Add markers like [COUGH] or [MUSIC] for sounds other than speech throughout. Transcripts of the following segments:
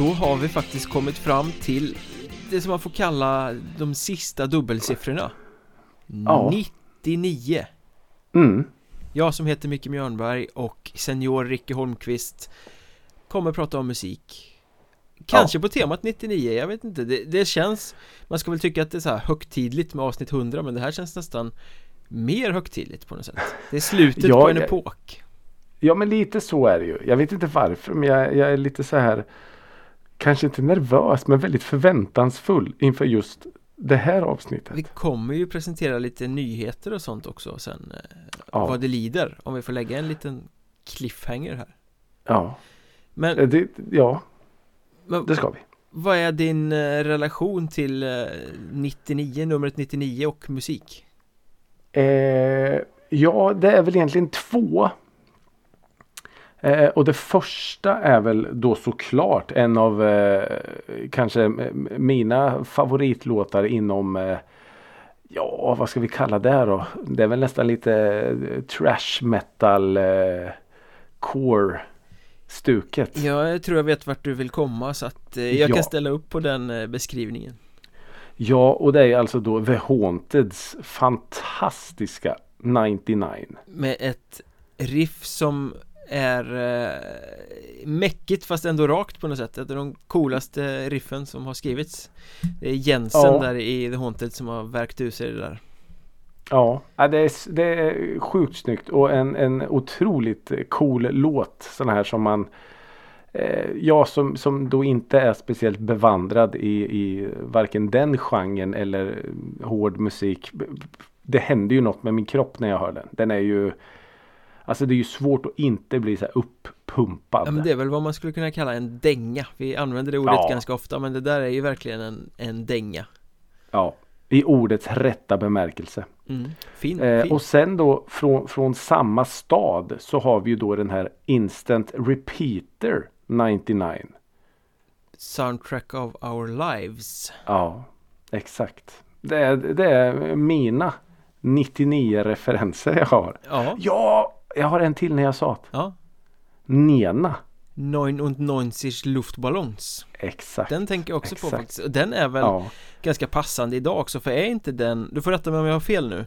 då har vi faktiskt kommit fram till det som man får kalla de sista dubbelsiffrorna. Ja. 99. Mm. Jag som heter Micke Mjörnberg och senior Ricky Holmqvist kommer prata om musik. Kanske på temat 99, jag vet inte. Det, det känns, man ska väl tycka att det är så här högtidligt med avsnitt 100 men det här känns nästan mer högtidligt på något sätt. Det är slutet Ja, på en jag- epok. Ja men lite så är det ju. Jag vet inte varför men jag, jag är lite så här Kanske inte nervös men väldigt förväntansfull inför just det här avsnittet. Vi kommer ju presentera lite nyheter och sånt också sen eh, Ja. vad det lider om vi får lägga en liten cliffhanger här. Ja, Men, Eh, det, ja men det ska vi. vad är din eh, relation till eh, 99, numret 99 och musik? Eh, ja, det är väl egentligen två. Eh, och det första är väl då såklart en av eh, kanske mina favoritlåtar inom eh, Ja, vad ska vi kalla det då? Det är väl nästan lite eh, trash metal eh, core stuket. Ja, jag tror jag vet vart du vill komma så att eh, jag Ja. kan ställa upp på den beskrivningen. Ja, och det är alltså då The Haunteds fantastiska 99. Med ett riff som är eh, mäckigt fast ändå rakt på något sätt. Ett av de coolaste riffen som har skrivits. Det är Jensen Ja. där i The Haunted som har verkt ur sig det där. Ja, det är, det är sjukt snyggt och en, en otroligt cool låt. Sån här som man eh, Jag som, som då inte är speciellt bevandrad i, i varken den genren eller eh, hård musik. Det händer ju något med min kropp när jag hör den. Den är ju Alltså det är ju svårt att inte bli så här uppumpad. Ja men det är väl vad man skulle kunna kalla en dänga. Vi använder det ordet Ja. ganska ofta men det där är ju verkligen en, en dänga. Ja, I ordets rätta bemärkelse. Mm. Fin, Eh, fin. och sen då från, från samma stad så har vi ju då den här Instant Repeater 99. Soundtrack of our lives. Ja, exakt. Det är, det är mina 99 referenser jag har. Ja, Ja, jag har en till när jag sa ja. Nena. 99 Luftballons. Exakt. Den tänker jag också på Exakt. faktiskt. Och den är väl Ja. ganska passande idag också för är inte den, du får rätta mig om jag har fel nu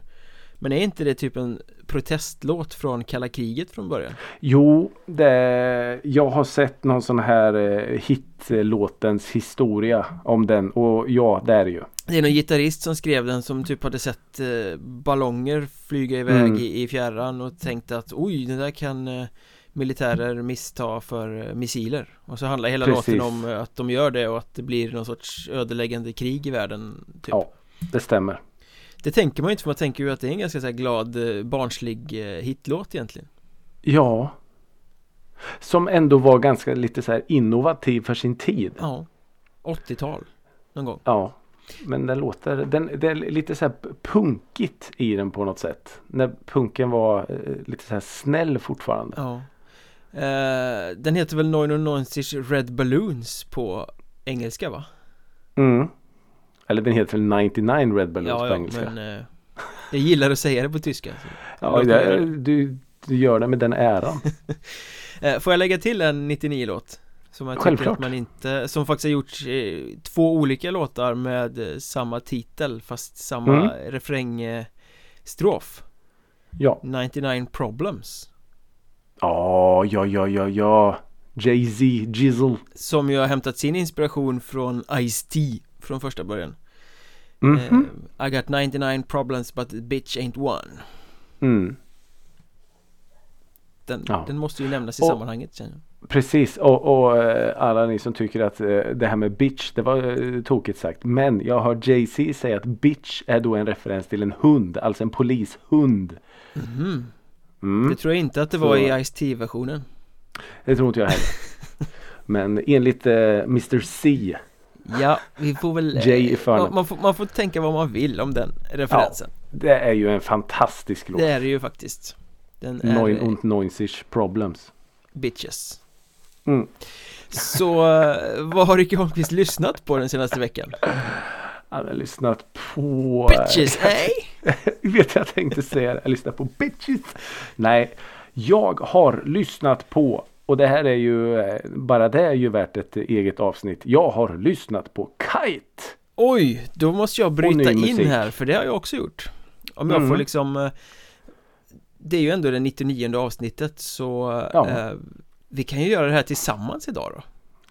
Men är inte det typ en protestlåt från kalla kriget från början? Jo, det, jag har sett någon sån här eh, hitlåtens historia om den och ja, det är det ju. Det är någon gitarrist som skrev den som typ hade sett eh, ballonger flyga iväg Mm. i, i fjärran och tänkte att oj, det där kan eh, militärer missta för eh, missiler Och så handlar hela Precis. låten om eh, att de gör det och att det blir någon sorts ödeläggande krig i världen typ. Ja, det stämmer. Det tänker man ju inte för man tänker ju att det är en ganska så här glad, eh, barnslig eh, hitlåt egentligen Ja. Som ändå var ganska lite så här innovativ för sin tid. Ja 80-tal någon gång Ja. Men den låter, den, det är lite så här punkigt i den på något sätt. När punken var eh, lite så här snäll fortfarande. Ja eh, Den heter väl 99 Red Balloons på engelska va? Mm. Eller den heter väl 99 Red Balloons ja, på ja, engelska. men eh, Jag gillar att säga det på tyska ja, det. du, du gör det med den äran. [LAUGHS] eh, Får jag lägga till en 99-låt? Som jag tycker Självklart. att man inte, som faktiskt har gjort eh, två olika låtar med eh, samma titel fast samma Mm. refrängstrof Ja. 99 Problems Ja, ja, ja, ja, ja. Jay-Z, Jizzle. Som ju har hämtat sin inspiration från Ice-T från första början Mhm. eh, I got 99 problems but the bitch ain't one Mm. Den, Ja. den måste ju nämnas i Och- sammanhanget känner jag Precis och, och eh, alla ni som tycker att eh, det här med bitch det var eh, tokigt sagt. Men jag har Jay-Z säga att bitch är då en referens till en hund, alltså en polishund. Mhm. Mm. Det tror jag inte att det var Så- i Ice-T-versionen Det tror inte jag heller. [LAUGHS] Men enligt eh, Mr C. Ja, vi får väl Jay i man, man, får, man får tänka vad man vill om den referensen Det är ju en fantastisk låt. Det är det ju faktiskt Den är Neun und neunzig problems. bitches Mm. Så eh, vad har Ricky Holmqvist lyssnat på den senaste veckan? Jag har lyssnat på... Bitches, [LAUGHS] ej? vet jag tänkte säga det. Jag lyssnar på bitches. Nej, jag har lyssnat på Och det här är ju, eh, bara det är ju värt ett eget avsnitt. Jag har lyssnat på Kite. Oj, då måste jag bryta in här för det har jag också gjort Om jag Mm. får liksom eh, Det är ju ändå det 99 avsnittet så Ja. eh, Vi kan ju göra det här tillsammans idag då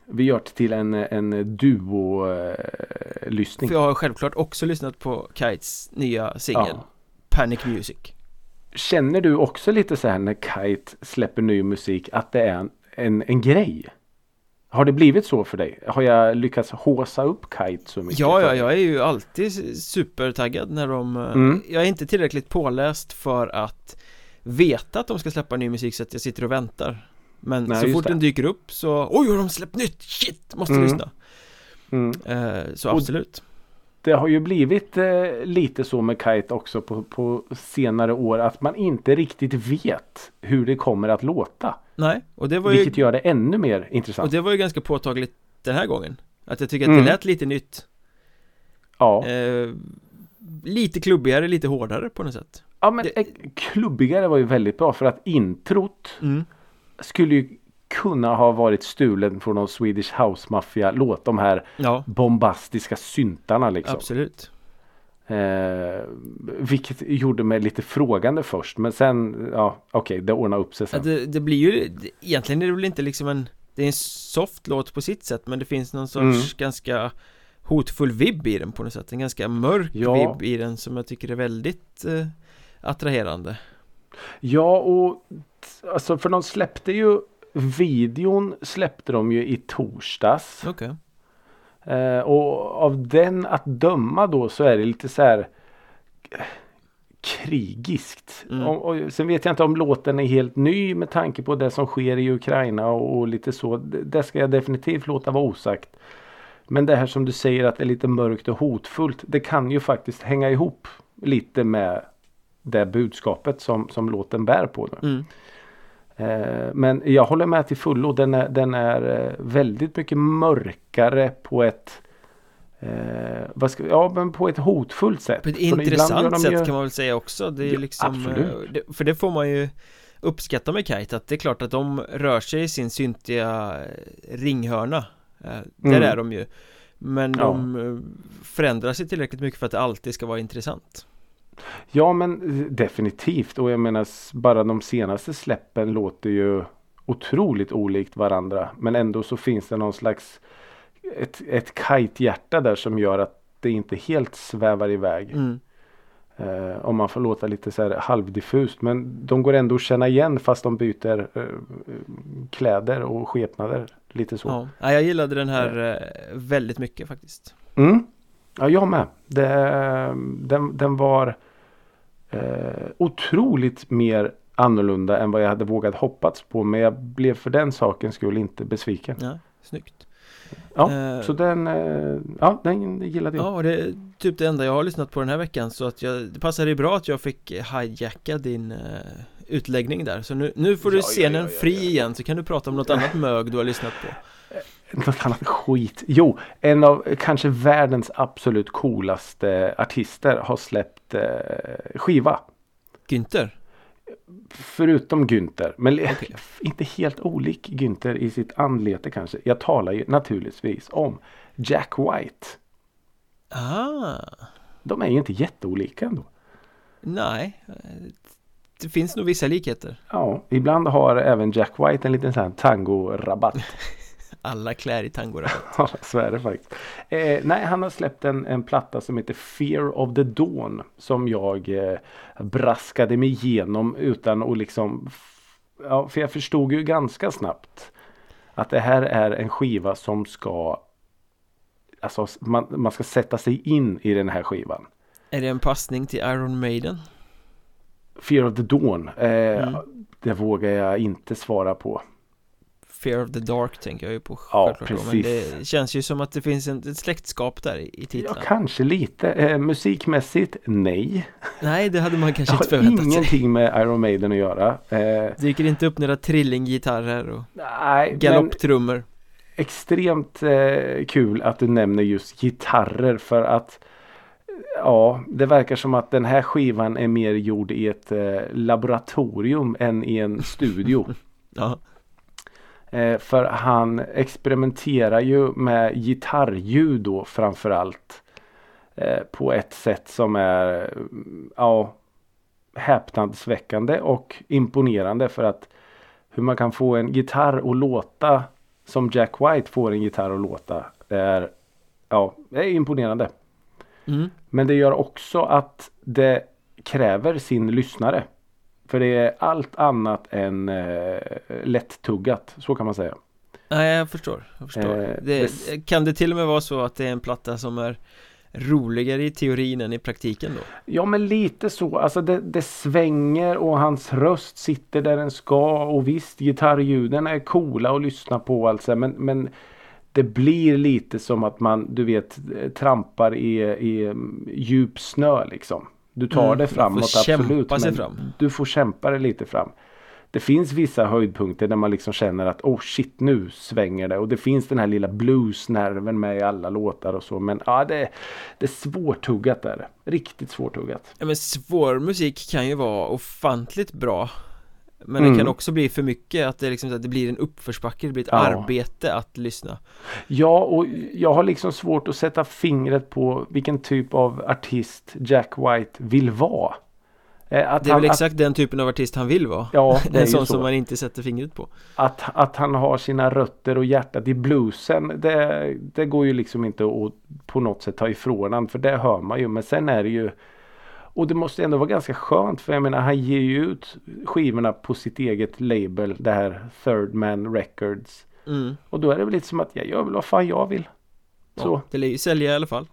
Vi gör det till en, en duo-lyssning. För jag har självklart också lyssnat på Kites nya singel Ja. Panic Music Känner du också lite så här när Kite släpper ny musik att det är en, en, en grej? Har det blivit så för dig? Har jag lyckats håsa upp Kite så mycket? Ja, ja, jag är ju alltid supertaggad när de eh, Mm. Jag är inte tillräckligt påläst för att veta att de ska släppa ny musik så att jag sitter och väntar Men Nej, så fort det. den dyker upp så Oj, har de släppt nytt? Shit, måste Mm. lyssna Mm. eh, Så Och- absolut Det har ju blivit eh, lite så med Kite också på, på senare år att man inte riktigt vet hur det kommer att låta. Nej, och det var ju Vilket gör det ännu mer intressant. Och det var ju ganska påtagligt den här gången Att jag tycker att Mm. det lät lite nytt ja. eh, Lite klubbigare, lite hårdare på något sätt ja, men det- eh, klubbigare var ju väldigt bra för att introt mm. Skulle ju kunna ha varit stulen från någon Swedish House Mafia låt. De här Ja, bombastiska syntarna liksom. absolut Eh, vilket gjorde mig lite frågande först. Men sen, ja okej, det ordnar upp sig ja, sen. det, det blir ju Egentligen är det väl inte liksom en Det är en soft låt på sitt sätt Men det finns någon sorts Mm. ganska Hotfull vibb i den på något sätt En ganska mörk Ja. vibb i den som jag tycker är väldigt eh, Attraherande Ja, och alltså för de släppte ju videon släppte de ju i torsdags. Okej Eh, och av den att döma då så är det lite så här krigiskt. Mm. Och, och sen vet jag inte om låten är helt ny med tanke på det som sker i Ukraina och, och lite så. Det, det ska jag definitivt låta vara osagt. Men det här som du säger att det är lite mörkt och hotfullt. Det kan ju faktiskt hänga ihop lite med det budskapet som, som låten bär på. Nu. mm. Eh, men jag håller med till fullo. Den är, den är eh, väldigt mycket mörkare på ett eh, ska, ja, men på ett hotfullt sätt. På ett intressant sätt ju- kan man väl säga också Det är Ja, liksom eh, det, För det får man ju uppskatta med Kite att det är klart att de rör sig i sin syntiga ringhörna Eh, Där Mm. är de ju Men Ja. de förändrar sig tillräckligt mycket för att det alltid ska vara intressant Ja men eh, definitivt. Och jag menar bara de senaste släppen låter ju otroligt olikt varandra. Men ändå så finns det någon slags ett, ett kite-hjärta där som gör att det inte helt svävar iväg. mm. Eh, om man får låta lite så här halvdiffust. Men de går ändå att känna igen fast de byter eh, kläder och skepnader. Lite så. Ja. ja, jag gillade den här eh, väldigt mycket faktiskt Mm. Ja, jag med. Det, den, den var eh, otroligt mer annorlunda än vad jag hade vågat hoppats på. Men jag blev för den saken skull inte besviken. Ja, snyggt Ja, Eh, så den, eh, ja, den gillade jag. Ja, och det är typ det enda jag har lyssnat på den här veckan Så att jag, det passade ju bra att jag fick hijacka din eh, utläggning där Så nu, nu får du Ja, scenen ja, ja, fri ja. igen Så kan du prata om något annat [LAUGHS] mög du har lyssnat på Något annat skit. Jo, en av kanske världens absolut coolaste artister har släppt eh, skiva. Günther Förutom Günther. Men Okej. [LAUGHS] inte helt olik Günther i sitt anlete kanske. Jag talar ju naturligtvis om Jack White. Ah, De är ju inte jätteolika ändå. nej eh, Det finns nog vissa likheter Ja, ibland har även Jack White en liten sån här tango-rabatt. [LAUGHS] Alla klär i tangorabatt [LAUGHS] Ja, jag svär det faktiskt. Eh, nej, han har släppt en, en platta som heter Fear of the Dawn. Som jag eh, braskade mig igenom utan att liksom... Ja, för jag förstod ju ganska snabbt att det här är en skiva som ska... Alltså man, man ska sätta sig in i den här skivan. Är det en passning till Iron Maiden? Fear of the Dawn. Eh, Mm. Det vågar jag inte svara på. Fear of the Dark tänker jag ju på Ja, då, Men precis. det känns ju som att det finns en, ett släktskap där i, i Ja, titeln kanske lite. Eh, musikmässigt, nej. Nej, det hade man [LAUGHS] kanske inte förväntat sig ingenting med Iron Maiden att göra. Eh, Dyker inte upp några trillinggitarrer och nej, galopptrummor extremt eh, kul att du nämner just gitarrer för att Ja, det verkar som att den här skivan är mer gjord i ett eh, laboratorium än i en studio. [LAUGHS] Ja, Eh, för han experimenterar ju med gitarrljud då framförallt. Eh, på ett sätt som är ja, häpnadsväckande och imponerande för att hur man kan få en gitarr att låta som Jack White får en gitarr att låta. Är, ja, är imponerande. Mm. Men det gör också att det kräver sin lyssnare. För det är allt annat än eh, lättuggat. Så kan man säga. Nej jag förstår, jag förstår. Eh, det, det- Kan det till och med vara så att det är en platta som är roligare i teorin än i praktiken då? Ja men lite så. Alltså det, det svänger och hans röst sitter där den ska. Och visst gitarrljuden är coola att lyssna på alltså. Men, men det blir lite som att man du vet trampar i, i mm, djup snö liksom. Du tar Mm, det framåt absolut. men fram. Du får kämpa dig lite fram. Det finns vissa höjdpunkter där man liksom känner att oh shit nu svänger det. Och det finns den här lilla bluesnerven med i alla låtar och så. Men ja det, det är svårtuggat där. Riktigt svårtuggat. Ja men svår musik kan ju vara ofantligt bra Men Mm. det kan också bli för mycket att det, liksom, att det blir en uppförsbacke, det blir ett Ja. arbete att lyssna Ja och jag har liksom svårt att sätta fingret på vilken typ av artist Jack White vill vara. Eh, Att Det är väl han, exakt den typen av artist han vill vara Ja, [LAUGHS] det är En sån så. som man inte sätter fingret på Att, att han har sina rötter och hjärtat i bluesen det, det går ju liksom inte att på något sätt ta ifrån han för det hör man ju men sen är det ju och det måste ändå vara ganska skönt för jag menar han ger ju ut skivorna på sitt eget label det här Third Man Records mm. och då är det väl lite som att jag gör väl vad fan jag vill. Så ja, Det lär ju sälja i alla fall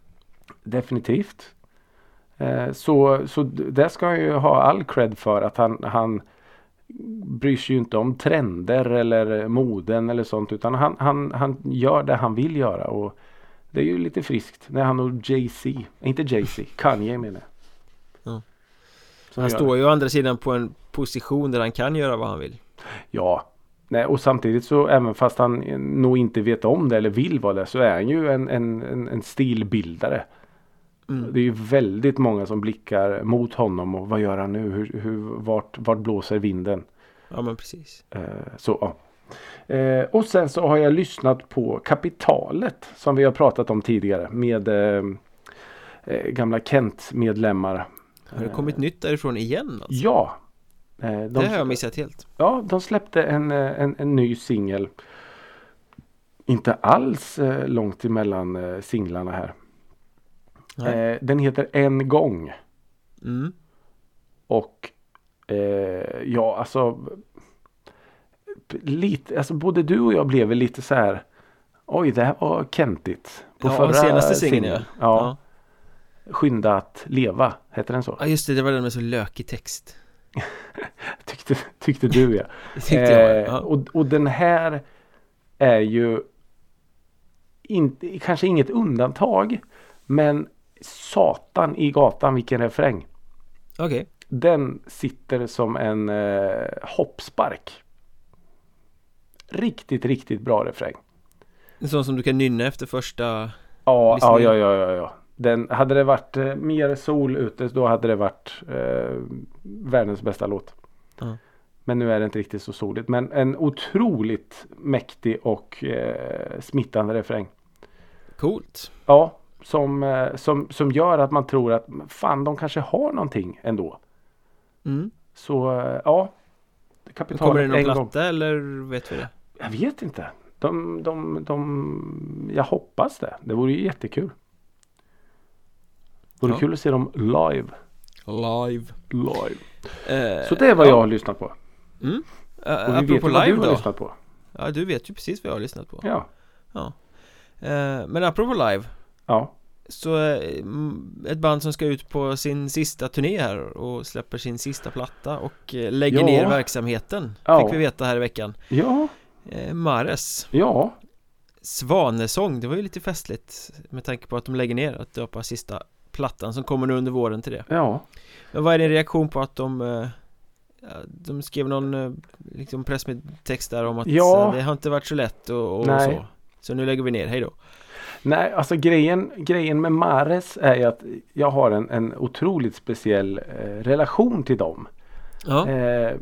definitivt. Eh, så, så d- det ska han ju ha all cred för att han, han bryr sig ju inte om trender eller moden eller sånt utan han, han, han gör det han vill göra och det är ju lite friskt när han och Jay-Z, inte Jay-Z, Kanye menar jag. Som Han står ju å andra sidan på en position där han kan göra vad han vill Ja. Nej, och samtidigt så även fast han nog inte vet om det eller vill vara det så är han ju en, en, en, en stilbildare. mm. Det är ju väldigt många som blickar mot honom och vad gör han nu? Hur, hur, vart, vart blåser vinden? Ja men precis Eh, så, ja. eh, och sen så har jag lyssnat på Kapitalet som vi har pratat om tidigare med eh, eh, gamla Kent-medlemmar. Har det kommit nytt därifrån igen alltså? Ja. Eh, de, Det har jag missat helt Ja, de släppte en, eh, en, en ny singel. Inte alls eh, långt emellan singlarna här. Nej. Den heter En gång. mm. Och eh, ja, alltså. Lite, alltså både du och jag blev lite så här. Oj, det här var kentigt. På Ja, förra senaste singeln ja. ja. Skynda att leva, heter den så? Ja just det, det var den med så lökig text [LAUGHS] Tyckte, tyckte du ja. [LAUGHS] Tyckte jag Eh, ja. och, och den här är ju inte, kanske inget undantag. Men satan i gatan vilken refräng. Okej, Den sitter som en eh, hoppspark. Riktigt, riktigt bra refräng. en sån som du kan nynna efter första Ja, ja, ja, ja, ja, ja. Den, hade det varit eh, mer sol ute då hade det varit eh, världens bästa låt. Ja. Men nu är det inte riktigt så soligt. Men en otroligt mäktig och eh, smittande refräng. Coolt Ja, som, eh, som, som gör att man tror att fan de kanske har någonting ändå. mm. Så eh, ja. Kapitalet Kommer det någon en gång. platta eller vet vi det? Jag vet inte. De, de, de, jag hoppas det. Det vore ju jättekul. Vore Ja. kul att se dem live. Live live. eh, Så det är vad ja. jag har lyssnat på. mm. Och uh, vi vet Apropå ju vad du live har då lyssnat på. Ja du vet ju precis vad jag har lyssnat på Ja. eh, Men apropå live Ja. Så eh, ett band som ska ut på sin sista turné här och släpper sin sista platta och eh, lägger Ja. ner verksamheten Ja. Fick vi veta här i veckan Ja. eh, Mares Ja. Svanesång, det var ju lite festligt Med tanke på att de lägger ner att döpa sista plattan som kommer nu under våren till det Ja. Men vad är din reaktion på att de eh, ja, De skrev någon eh, liksom presstext där om att Ja. eh, det har inte varit så lätt och, och så Så nu lägger vi ner, hej då Nej, alltså grejen, grejen med Mares är ju att jag har en, en otroligt speciell eh, relation till dem. Ja, Eh,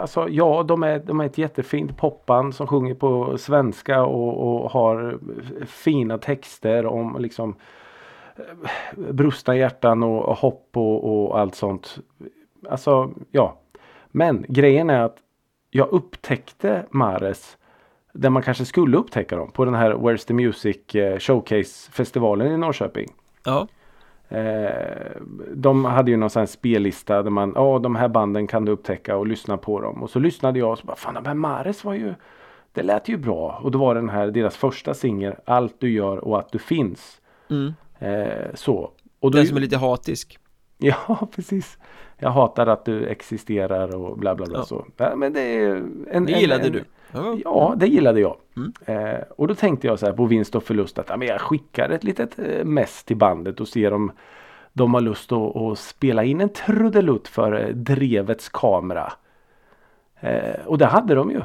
alltså, ja, de är, de är ett jättefint popband som sjunger på svenska och, och har fina texter om liksom eh, brustna hjärtan och, och hopp och, och, allt sånt. Alltså, ja. Men grejen är att jag upptäckte Mares där man kanske skulle upptäcka dem på den här Where's the Music eh, Showcase festivalen i Norrköping. Ja. Eh, de hade ju någon sån här spellista där man, ja de här banden kan du upptäcka och lyssna på dem. Och så lyssnade jag och så bara, fan de här Mares var ju, det lät ju bra. Och då var den här deras första singel, Allt du gör och att du finns. Mm. Eh, så. Och då, Den som är lite hatisk. [LAUGHS] Ja, precis. Jag hatar att du existerar och bla bla bla. Ja. Så. Ja, men det är en, Det en- gillade en, du. Ja. Ja, det gillade jag. Mm. Eh, och då tänkte jag så här på vinst och förlust att ja, men jag skickar ett litet eh, mess till bandet och ser om de har lust att, att spela in en trudelutt för eh, Drevets kamera. Eh, och det hade de ju.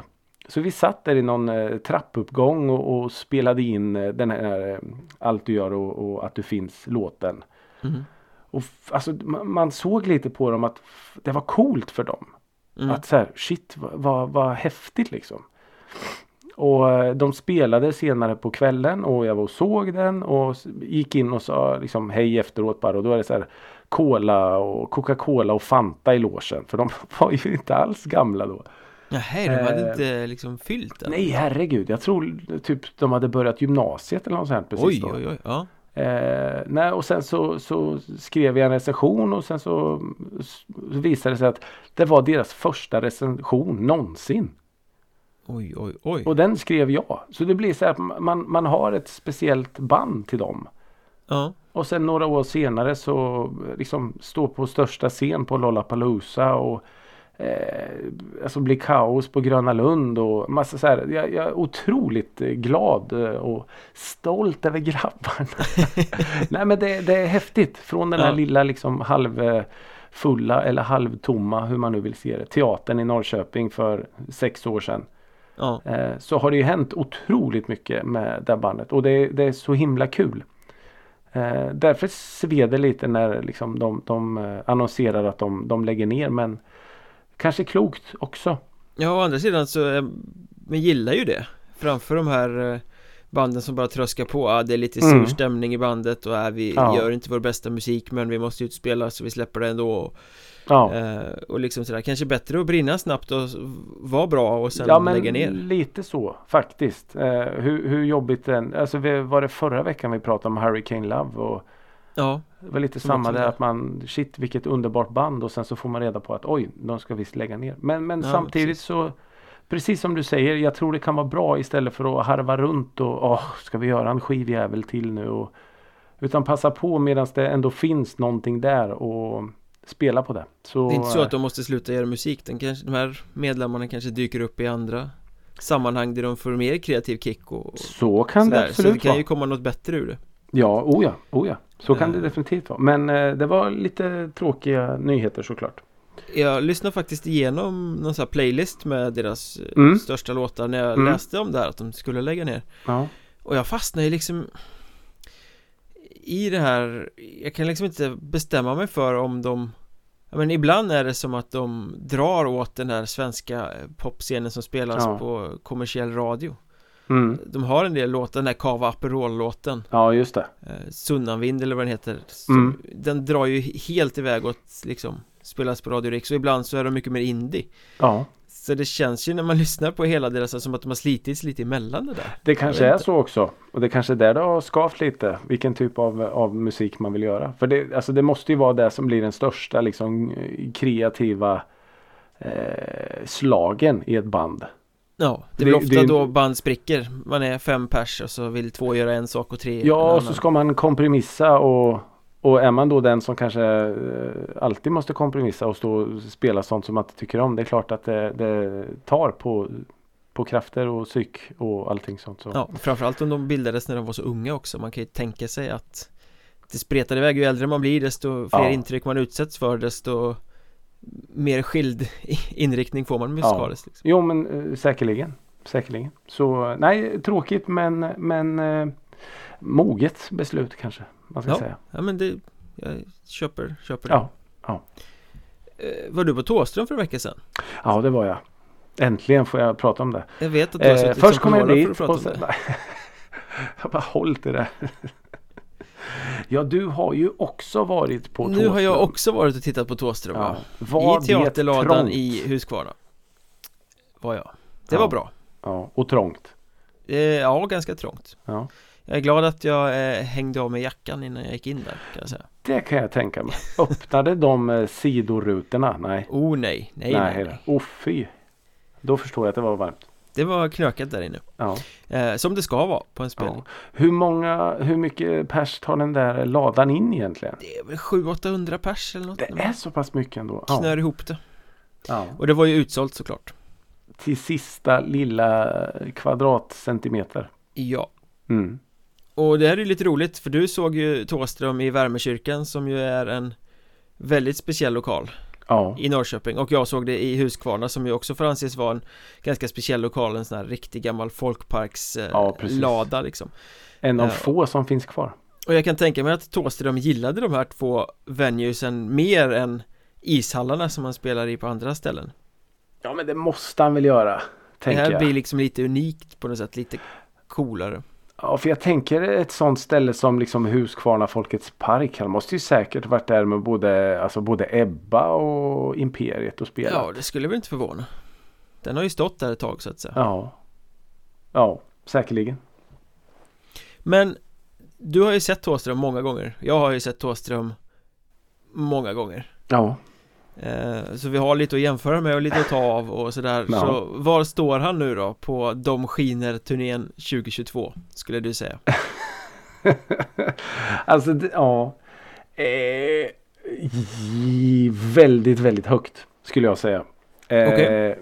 Så vi satt där i någon eh, trappuppgång och, och spelade in eh, den här Allt du gör och, och att du finns låten. Mm. Och alltså, man, man såg lite på dem att det var coolt för dem. Mm. Att så här, shit vad, vad, vad häftigt liksom. Och eh, de spelade senare på kvällen och jag var och såg den och gick in och sa liksom hej efteråt bara och då är det så här Cola och Coca-Cola och Fanta i logen för de [LAUGHS] var ju inte alls gamla då. Nähä, de hade Eh, inte liksom fyllt den? Nej herregud, jag tror typ de hade börjat gymnasiet eller något sånt precis Oj, då. oj, oj. Ja. Eh, nej, och sen så, så skrev jag en recension och sen så s- visade det sig att det var deras första recension någonsin. Oj, oj, oj. Och den skrev jag. Så det blir så här att man, man har ett speciellt band till dem. Ja. Och sen några år senare så liksom stå på största scen på Lollapalooza och eh, alltså bli kaos på Gröna Lund och massa så här. Jag, jag är otroligt eh, glad eh, och stolt över grabbarna. [LAUGHS] Nej men det, det är häftigt. Från den här Ja. lilla liksom halvfulla eller halvtomma hur man nu vill se det. Teatern i Norrköping för sex år sedan. Ja. Eh, så har det ju hänt otroligt mycket med det bandet och det, det är så himla kul. Eh, därför sved det lite när liksom de, de eh, annonserar att de, de lägger ner men kanske klokt också. Ja, å andra sidan så, man gillar ju det Framför de här banden som bara tröskar på, ah, det är lite sur Mm. stämning i bandet och ah, vi Ja. gör inte vår bästa musik men vi måste ut spela så vi släpper det ändå Ja, eh, Och liksom sådär, kanske bättre att brinna snabbt och vara bra och sen ja men lägga ner lite så faktiskt. Eh, hur, hur jobbigt den, alltså vi, var det förra veckan vi pratade om Hurricane Love och Ja, det var lite samma där att man shit vilket underbart band och sen så får man reda på att oj de ska visst lägga ner. Men, men Ja, samtidigt precis. så Precis som du säger, jag tror det kan vara bra istället för att harva runt och åh, ska vi göra en skivjävel till nu? Och, utan passa på medan det ändå finns någonting där och spela på det. Så, det är inte så eh, att de måste sluta göra musik den kanske, De här medlemmarna kanske dyker upp i andra sammanhang där de får mer kreativ kick och så kan det sådär. Så absolut det kan vara. ju komma något bättre ur det Ja, oh ja, oh ja. Så kan det Eh. definitivt vara. Men eh, det var lite tråkiga nyheter såklart. Jag lyssnade faktiskt igenom någon sån här playlist med deras eh, Mm. största låtar när jag Mm. läste om det här att de skulle lägga ner Ja, Och jag fastnar ju liksom i det här Jag kan liksom inte bestämma mig för om de men ibland är det som att de drar åt den här svenska popscenen som spelas Ja. på kommersiell radio mm. De har en del låtar, den här Cava Aperol-låten ja just det. eh, Sunnanvind eller vad den heter Mm. Den drar ju helt iväg åt liksom Spelas på Radio Rix och ibland så är de mycket mer indie Ja, Så det känns ju när man [LAUGHS] lyssnar på hela deras som att de har slitits lite emellan det där Det kanske är så också. Och det kanske är där det har skavt lite. Vilken typ av, av musik man vill göra. För det, alltså det måste ju vara det som blir den största liksom, eh, kreativa eh, slagen i ett band. Ja, det Det- blir ofta det- då band spricker Man är fem pers och så vill två göra en sak och tre Ja, och så ska man kompromissa och, och är man då den som kanske eh, alltid måste kompromissa och stå och spela sånt som man inte tycker om. Det är klart att det, det tar på, på krafter och psyk och allting sånt. Så. Ja, framförallt om de bildades när de var så unga också Man kan ju tänka sig att Det spretar iväg, ju äldre man blir desto fler Ja. intryck man utsätts för desto Mer skild inriktning får man musikaliskt liksom. Jo men eh, säkerligen. Säkerligen. Så nej, tråkigt men, men eh, moget beslut kanske man ska Ja. säga. Ja men det Jag köper, köper det Ja, ja. eh, Var du på Tåström för en vecka sedan? Ja, det var jag. Äntligen får jag prata om det. Jag vet att du har Eh, suttit först som kom jag dit och om sen, det. [LAUGHS] Jag bara hållt det där. [LAUGHS] Ja, du har ju också varit på Nu har jag också varit och tittat på Tåström Ja. Var I teaterladan i Huskvarna Var jag Det Ja. var bra Ja, och trångt. eh, Ja, ganska trångt Ja. Jag är glad att jag eh, hängde av med jackan innan jag gick in där kan jag säga Det kan jag tänka mig. Öppnade de eh, sidorutorna? Nej. Oh nej, nej, nej, nej. Oh fy. Då förstår jag att det var varmt. Det var knökat där inne Ja. eh, Som det ska vara på en spelning ja. Hur många, hur mycket pers tar den där ladan in egentligen? Det är väl 700-800 pers eller något Det är så pass mycket ändå. Ja. Knör ihop det Ja. Och det var ju utsålt såklart Till sista lilla kvadratcentimeter. Ja Mm. Och det här är lite roligt för du såg ju Tåström i Värmekyrkan som ju är en väldigt speciell lokal Ja. i Norrköping och jag såg det i Huskvarna som ju också får anses vara en ganska speciell lokal, en sån här riktig gammal folkparkslada Ja, eh, liksom En av Ja. få som finns kvar. Och jag kan tänka mig att Thåström gillade de här två venuesen mer än ishallarna som man spelar i på andra ställen Ja men det måste han väl göra. Det här jag. blir liksom lite unikt på något sätt, lite coolare Ja för jag tänker ett sånt ställe som liksom Huskvarna Folkets Park. Han måste ju säkert varit där med både, alltså både Ebba och Imperiet och spelat. Ja, det skulle väl inte förvåna Den har ju stått där ett tag så att säga Ja. Ja, säkerligen. Men du har ju sett Thåström många gånger Jag har ju sett Thåström många gånger Ja. Eh, Så vi har lite att jämföra med och lite att ta av och sådär Ja. Så var står han nu då på De skiner turnén 2022 Skulle du säga [LAUGHS] alltså ja. Eh, väldigt, väldigt högt skulle jag säga. Eh, Okej.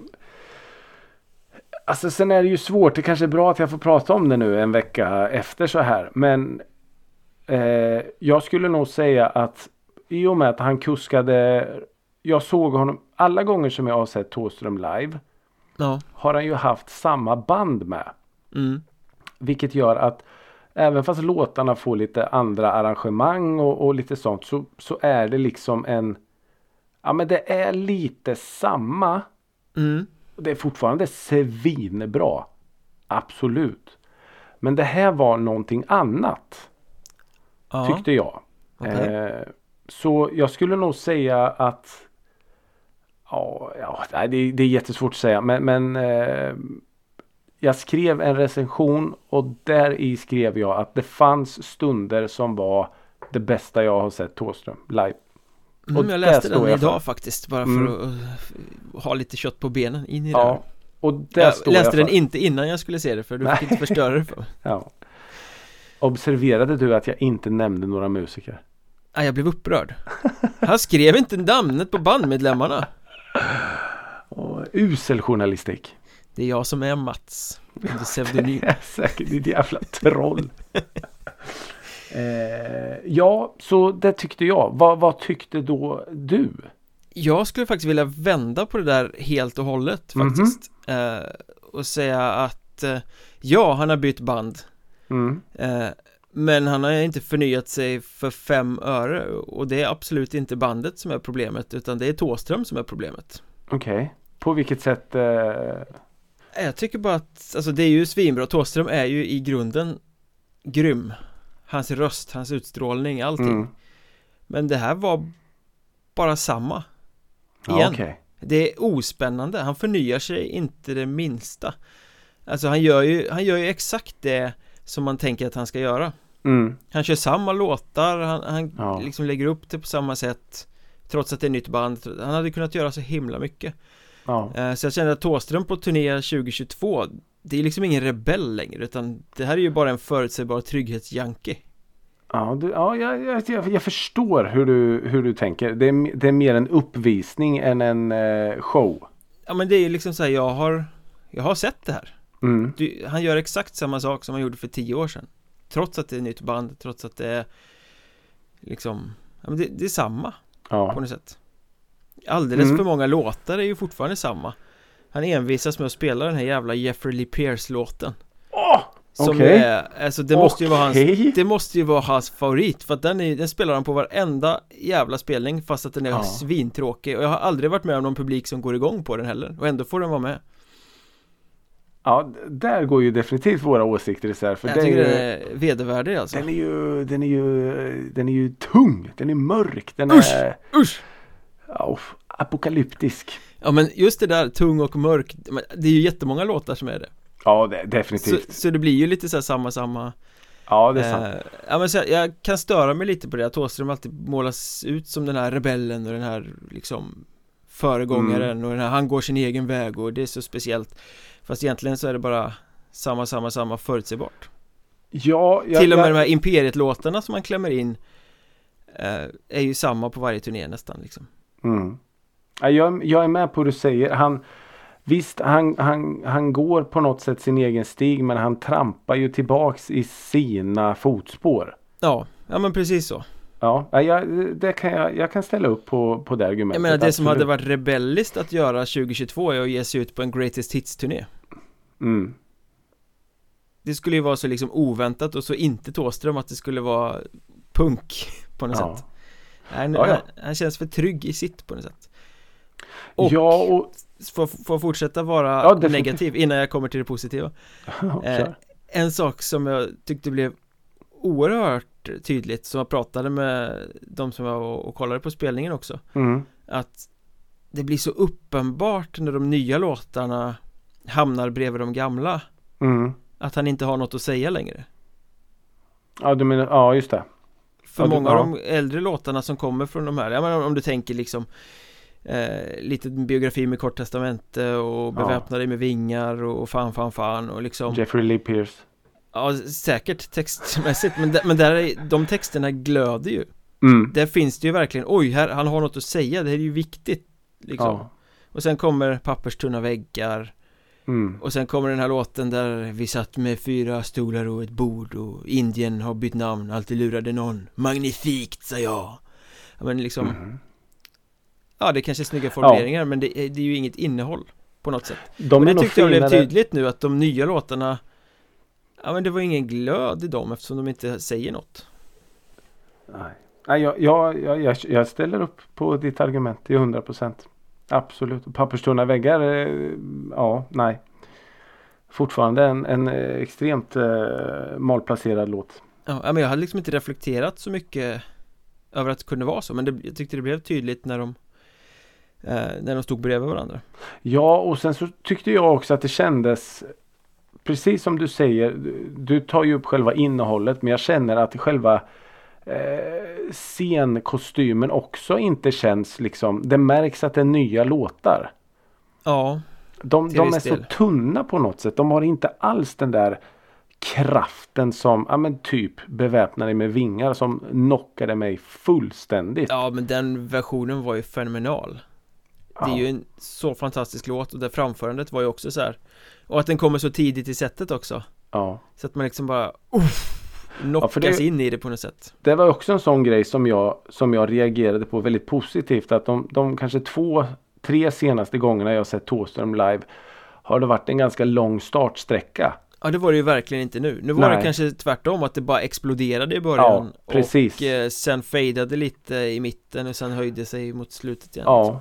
Alltså sen är det ju svårt. Det kanske är bra att jag får prata om det nu en vecka efter så här. Men eh, jag skulle nog säga att i och med att han kuskade. Jag såg honom alla gånger som jag har sett Thåström live. Ja, Har han ju haft samma band med. mm, Vilket gör att även fast låtarna får lite andra arrangemang och, och lite sånt så, så är det liksom en Ja men det är lite samma. mm, Det är fortfarande svinbra. Absolut. Men det här var någonting annat. ja, Tyckte jag. okej. Eh, så jag skulle nog säga att Ja, ja det, det är jättesvårt att säga men, men eh, Jag skrev en recension och där i skrev jag att det fanns stunder som var det bästa jag har sett Thåström live. mm, och Jag läste den jag idag för. faktiskt bara för Mm. att uh, ha lite kött på benen in i Ja. här. Och där Jag står läste jag den för. inte innan jag skulle se det för du Nej. fick inte förstöra det för mig [LAUGHS] Ja. Observerade du att jag inte nämnde några musiker? Nej, jag blev upprörd Han skrev inte namnet på bandmedlemmarna Och usel journalistik. Det är jag som är Mats Under pseudonym Det [LAUGHS] är säkert ditt jävla troll. [LAUGHS] eh, ja, så det tyckte jag. Vad, vad tyckte då du? Jag skulle faktiskt vilja vända på det där helt och hållet faktiskt eh, Och säga att eh, Ja, han har bytt band Mm. Men han har inte förnyat sig för fem öre Och det är absolut inte bandet som är problemet Utan det är Tåström som är problemet Okej. På vilket sätt? Eh, Jag tycker bara att, alltså det är ju svinbra Tåström är ju i grunden grym Hans röst, hans utstrålning, allting mm. Men det här var bara samma Ja, Igen okej. Det är ospännande, han förnyar sig inte det minsta Alltså han gör ju, han gör ju exakt det som man tänker att han ska göra Mm. Han kör samma låtar, han, han Ja. liksom lägger upp det på samma sätt Trots att det är nytt band, han hade kunnat göra så himla mycket Ja. Eh, Så jag känner att Thåström på turné 2022 Det är liksom ingen rebell längre utan det här är ju bara en förutsägbar trygghetsjanke Ja, du, ja jag, jag, jag, jag förstår hur du, hur du tänker. Det är, det är mer en uppvisning än en eh, show. Ja men det är ju liksom så här, jag har Jag har sett det här Mm. du, Han gör exakt samma sak som han gjorde för tio år sedan Trots att det är nytt band, trots att det är Liksom Ja men det, det är samma på Ja. något sätt Alldeles Mm. för många låtar är ju fortfarande samma Han envisas med att spela den här jävla Jeffrey Lee Pierce låten Åh! Som Okej. är, alltså det måste ju vara hans. Det måste ju vara hans favorit för att den, är, den spelar han på varenda jävla spelning fast att den är Ja. svintråkig och jag har aldrig varit med om någon publik som går igång på den heller och ändå får den vara med Ja, där går ju definitivt våra åsikter isär. För Jag är tycker ju, den är vedervärdig alltså den är ju, den är ju, den är ju tung. Den är mörk. Den Usch! är Usch! ja, apokalyptisk. Ja men just det där tung och mörk Det är ju jättemånga låtar som är det Ja, det, Så, definitivt. så det blir ju lite så här samma samma ja, det är sant. eh, Ja men så jag, jag kan störa mig lite på det att Thåström alltid målas ut som den här rebellen och den här liksom Föregångaren Mm. och den här han går sin egen väg och det är så speciellt Fast egentligen så är det bara Samma, samma, samma förutsägbart Ja, jag, Till och med jag, de här Imperiet-låtarna som man klämmer in eh, Är ju samma på varje turné nästan liksom Mm. Ja, jag, jag är med på vad du säger. Han, visst, han, han, han går på något sätt sin egen stig men han trampar ju tillbaks i sina fotspår. Ja, ja men precis så Ja, ja, jag, det kan jag, jag kan ställa upp på, på det argumentet. Jag menar det som hade varit rebelliskt att göra 2022 är att ge sig ut på en Greatest Hits-turné Mm. Det skulle ju vara så liksom oväntat och så inte Thåström att det skulle vara punk [LAUGHS] på något Ja. sätt han, Ja, ja. Han, känns för trygg i sitt på något sätt Och ja, och... får, får fortsätta vara negativ innan jag kommer till det positiva [LAUGHS] Eh. En sak som jag tyckte blev oerhört tydligt som jag pratade med de som var och kollade på spelningen också Mm. att det blir så uppenbart när de nya låtarna hamnar bredvid de gamla Mm. att han inte har något att säga längre Ja, du menar, ja just det. För Ja, du- många av ja. de äldre låtarna som kommer från de här, ja men om- du tänker liksom eh, Lite biografi med kort testamente och Ja. beväpna dig med vingar och, och fan fan fan och liksom Jeffrey Lee Pierce. Ja säkert textmässigt men, men där är, de texterna glöder ju Mm. Där finns det ju verkligen, oj här, han har något att säga, det här är ju viktigt liksom Ja. Och sen kommer papperstunna väggar Mm. Och sen kommer den här låten där vi satt med fyra stolar och ett bord och Indien har bytt namn, alltid lurade någon Magnifikt sa jag ja, men liksom Mm. Ja det kanske är snygga formuleringar men det är, det är ju inget innehåll På något sätt De Och är det tyckte jag blev tydligt nu att de nya låtarna Ja men det var ingen glöd i dem eftersom de inte säger något Nej, Nej jag, jag, jag, jag, ställer upp på ditt argument till 100 procent. Absolut. Och Papperstunna väggar, eh, ja, nej. Fortfarande en, en eh, extremt eh, malplacerad låt. Ja men jag hade liksom inte reflekterat så mycket Över att det kunde vara så men det, jag tyckte det blev tydligt när de eh, När de stod bredvid varandra Ja, och sen så tyckte jag också att det kändes Precis som du säger, du, tar ju upp själva innehållet men jag känner att själva eh, scenkostymen också inte känns liksom Det märks att det är nya låtar. Ja De, de är så del. tunna på något sätt. De har inte alls den där kraften som, ja men typ beväpnade med vingar som knockade mig fullständigt. Ja men den versionen var ju fenomenal Det är Ja. ju en så fantastisk låt och det framförandet var ju också så här Och att den kommer så tidigt i sättet också ja. Så att man liksom bara uff, Knockas för det- in i det på något sätt Det var också en sån grej som jag, som jag reagerade på väldigt positivt. Att de, de kanske två, tre senaste gångerna jag sett Thåström live har det varit en ganska lång startsträcka. Ja det var det ju verkligen inte nu Nu var det Nej. kanske tvärtom att det bara exploderade i början Ja, precis. Och eh, sen fejdade lite i mitten och sen höjde sig mot slutet igen Ja.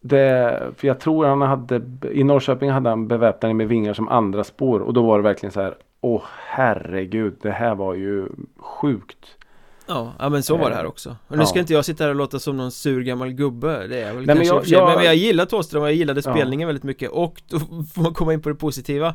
Det, för jag tror han hade, i Norrköping hade han beväpnade med vingar som andra spår och då var det verkligen så här. Åh herregud, det här var ju sjukt. Ja, ja men så var det här också Och nu Ja. ska inte jag sitta här och låta som någon sur gammal gubbe Det är jag väl men kanske jag- för sig. jag- Men, men jag gillar Thåström och jag gillade Ja. spelningen väldigt mycket Och då [LAUGHS] får man komma in på det positiva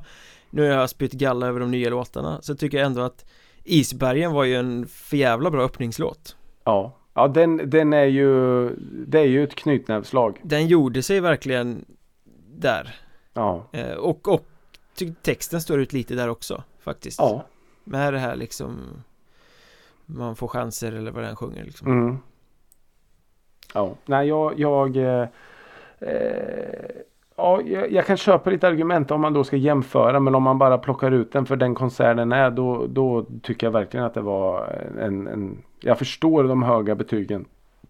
Nu har jag spytt galla över de nya låtarna Så tycker jag ändå att Isbergen var ju en för jävla bra öppningslåt Ja, ja den, den är ju, det är ju ett knytnävsslag. Den gjorde sig verkligen där Ja, eh, Och, och texten står ut lite där också faktiskt ja. Med det här liksom Man får chanser eller vad den sjunger liksom Mm. Ja, nej jag, jag eh, eh, Ja, jag, jag kan köpa ditt argument om man då ska jämföra men om man bara plockar ut den för den konserten är då, då tycker jag verkligen att det var en, en Jag förstår de höga betygen.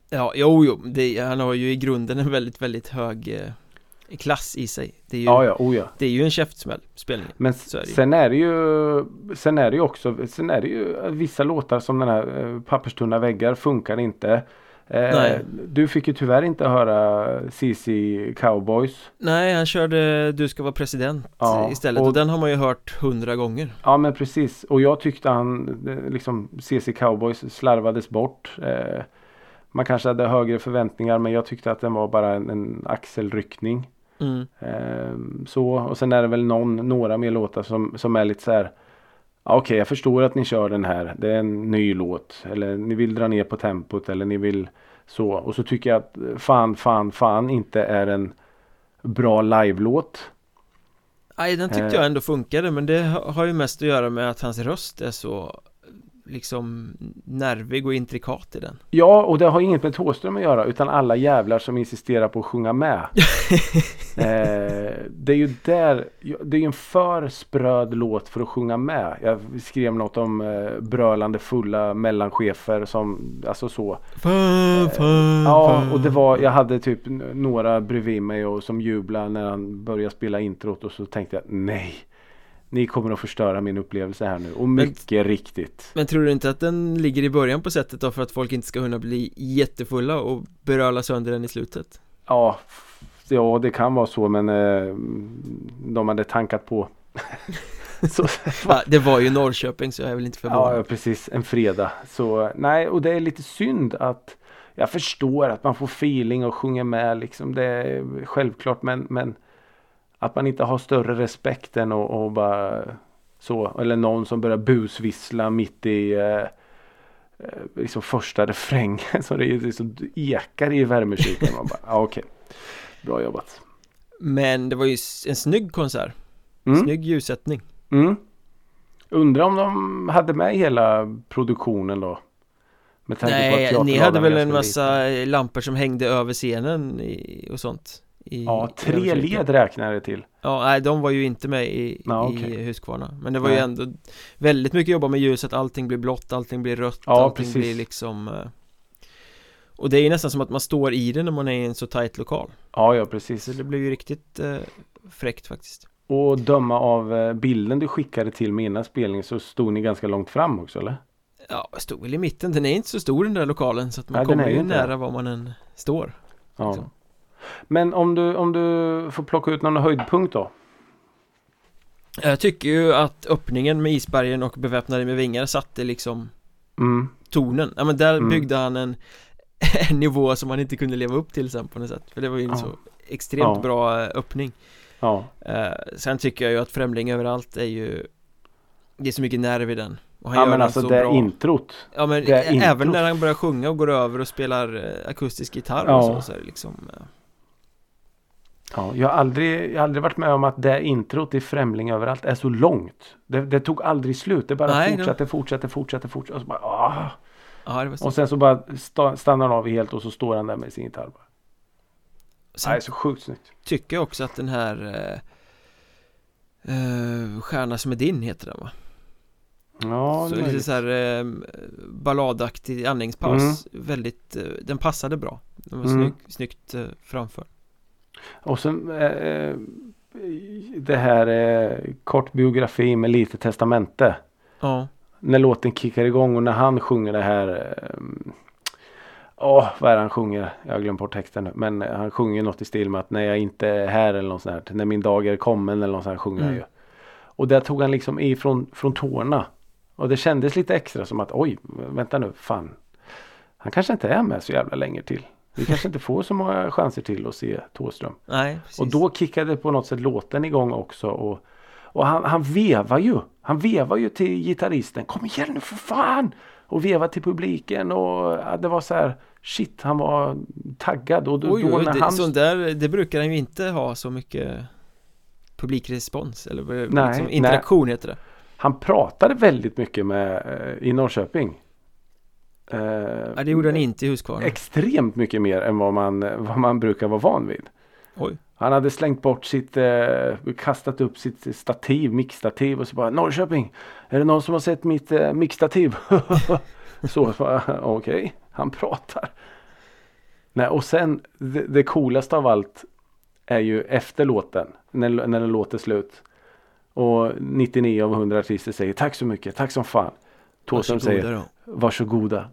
Ja, jo, jo, det, han har ju i grunden en väldigt, väldigt hög eh, klass i sig Det är ju, Ja, ja, oh ja. det är ju en käftsmäll, spelningen Men är sen är det ju Sen är det ju också Sen är det ju vissa låtar som den här eh, Papperstunna väggar funkar inte. Eh, Nej. du fick ju tyvärr inte höra CC Cowboys. Nej, han körde Du ska vara president Ja, istället och, och- den har man ju hört hundra gånger Ja men precis. Och jag tyckte han eh, liksom CC Cowboys slarvades bort. Eh, man kanske hade högre förväntningar men jag tyckte att den var bara en, en axelryckning. mm. Ehm, så och sen är det väl någon, några mer låtar som, som är lite så här. Okej jag förstår att ni kör den här. Det är en ny låt. Eller ni vill dra ner på tempot eller ni vill så. Och så tycker jag att fan fan fan inte är en bra live-låt. Nej, den tyckte Eh. jag ändå funkade men det ha- har ju mest att göra med att hans röst är så liksom nervig och intrikat i den Ja och det har inget med Thåström att göra utan alla jävlar som insisterar på att sjunga med. [LAUGHS] eh, det är ju där, det är ju en för spröd låt för att sjunga med. Jag skrev något om eh, brölande fulla mellanchefer som, alltså så. fan, fan, Ja fan. och det var, jag hade typ några bredvid mig och som jublade när han började spela introt och så tänkte jag nej. Ni kommer att förstöra min upplevelse här nu och mycket riktigt. Men tror du inte att den ligger i början på sättet då för att folk inte ska kunna bli jättefulla och beröla sönder den i slutet? Ja, ja det kan vara så men eh, de hade tankat på. [LAUGHS] så, Ja, det var ju Norrköping så jag är väl inte förvånad ja, precis. En fredag. Så nej, och det är lite synd att jag förstår att man får feeling och sjunger med liksom. Det är självklart men, men att man inte har större respekt än att och bara så. Eller någon som börjar busvissla mitt i eh, eh, liksom första refrängen. [LAUGHS] Så det är liksom ekar i värmekyrkan. Man bara, ja, okej. Bra jobbat. Men det var ju en snygg konsert Mm. Snygg ljussättning Mm. Undrar om de hade med hela produktionen då? Med tanke på att Nej, ni hade väl en massa liten. lampor som hängde över scenen i, och sånt i, Ja, tre led räknar det till. Ja, nej de var ju inte med i, Ja, i. Huskvarna Men det var ju Nej. ändå väldigt mycket jobba med ljuset, allting blir blått, allting blir rött, Ja, allting precis. blir liksom eh, Och det är ju nästan som att man står i det när man är i en så tajt lokal Ja, ja precis. Så det blev ju riktigt eh, fräckt faktiskt Och döma av eh, bilden du skickade till mig innan spelningen så stod ni ganska långt fram också eller? Ja, jag stod väl i mitten, den är inte så stor den där lokalen så att man Nej, kommer ju ju nära var man än står Ja. Liksom. Men om du, om du får plocka ut någon höjdpunkt då? Jag tycker ju att öppningen med isbergen och beväpnade med vingar satte liksom Mm. tonen Ja men där Mm. byggde han en, [LAUGHS] en nivå som han inte kunde leva upp till sen på något sätt För det var ju en Ja. så extremt Ja. bra eh, öppning Ja. eh, Sen tycker jag ju att Främling överallt är ju Det är så mycket nerv i den och han Ja gör men alltså så det bra introt. Ja men även introt. när han börjar sjunga och går över och spelar eh, akustisk gitarr Ja. och så, så är det liksom eh, Ja, jag, har aldrig, jag har aldrig varit med om att det introt i Främling överallt är så långt. Det, det tog aldrig slut. Det bara Nej, det- fortsatte, fortsatte, fortsatte, fortsatte. Och så bara, ah. Ja det Och sen så bara sta, stannar han av helt och så står han där med sin gitarr. Bara. Sen Nej, så sjukt snyggt. tycker jag också att den här eh, eh, Stjärna som är din heter den va? Ja, så det är lite så här eh, balladaktig andningspaus Väldigt, eh, den passade bra Den var Mm. snygg, snyggt eh, framför Och sen eh, det här eh, kort biografi med lite testamente. Ja, När låten kickar igång och när han sjunger det här. eh, Åh, vad är det han sjunger? Jag har glömt bort texten nu. Men eh, han sjunger något i stil med att när jag inte är här eller något sånt här. När min dag är kommen eller något sånt här sjunger han Mm. ju. Och där tog han liksom ifrån från tårna. Och det kändes lite extra som att oj, vänta nu, fan. Han kanske inte är med så jävla länge till. Vi kanske inte får så många chanser till att se Thåström. nej precis Och då kickade på något sätt låten igång också. Och, och han, han vevar ju. Han vevar ju till gitarristen. Kom igen nu för fan! Och vevar till publiken. Och ja, det var så här. Shit, han var taggad. Och då, Oj, då när det, han... sånt där, det brukar han ju inte ha så mycket publikrespons eller vad- Nej, liksom, nej. interaktion heter det Han pratade väldigt mycket med eh, i Norrköping. Eh, Ja, det gjorde han inte i Huskvarna Extremt mycket mer än vad man, vad man brukar vara van vid. Oj, Han hade slängt bort sitt, eh, kastat upp sitt stativ, mixstativ och så bara Norrköping, är det någon som har sett mitt eh, mixstativ? [LAUGHS] så, okej, han pratar. Nej, och sen det, det coolaste av allt är ju efter låten. När, när den låter slut. Och 99 av 100 artister säger tack så mycket, tack som fan. Thåström säger då. varsågoda.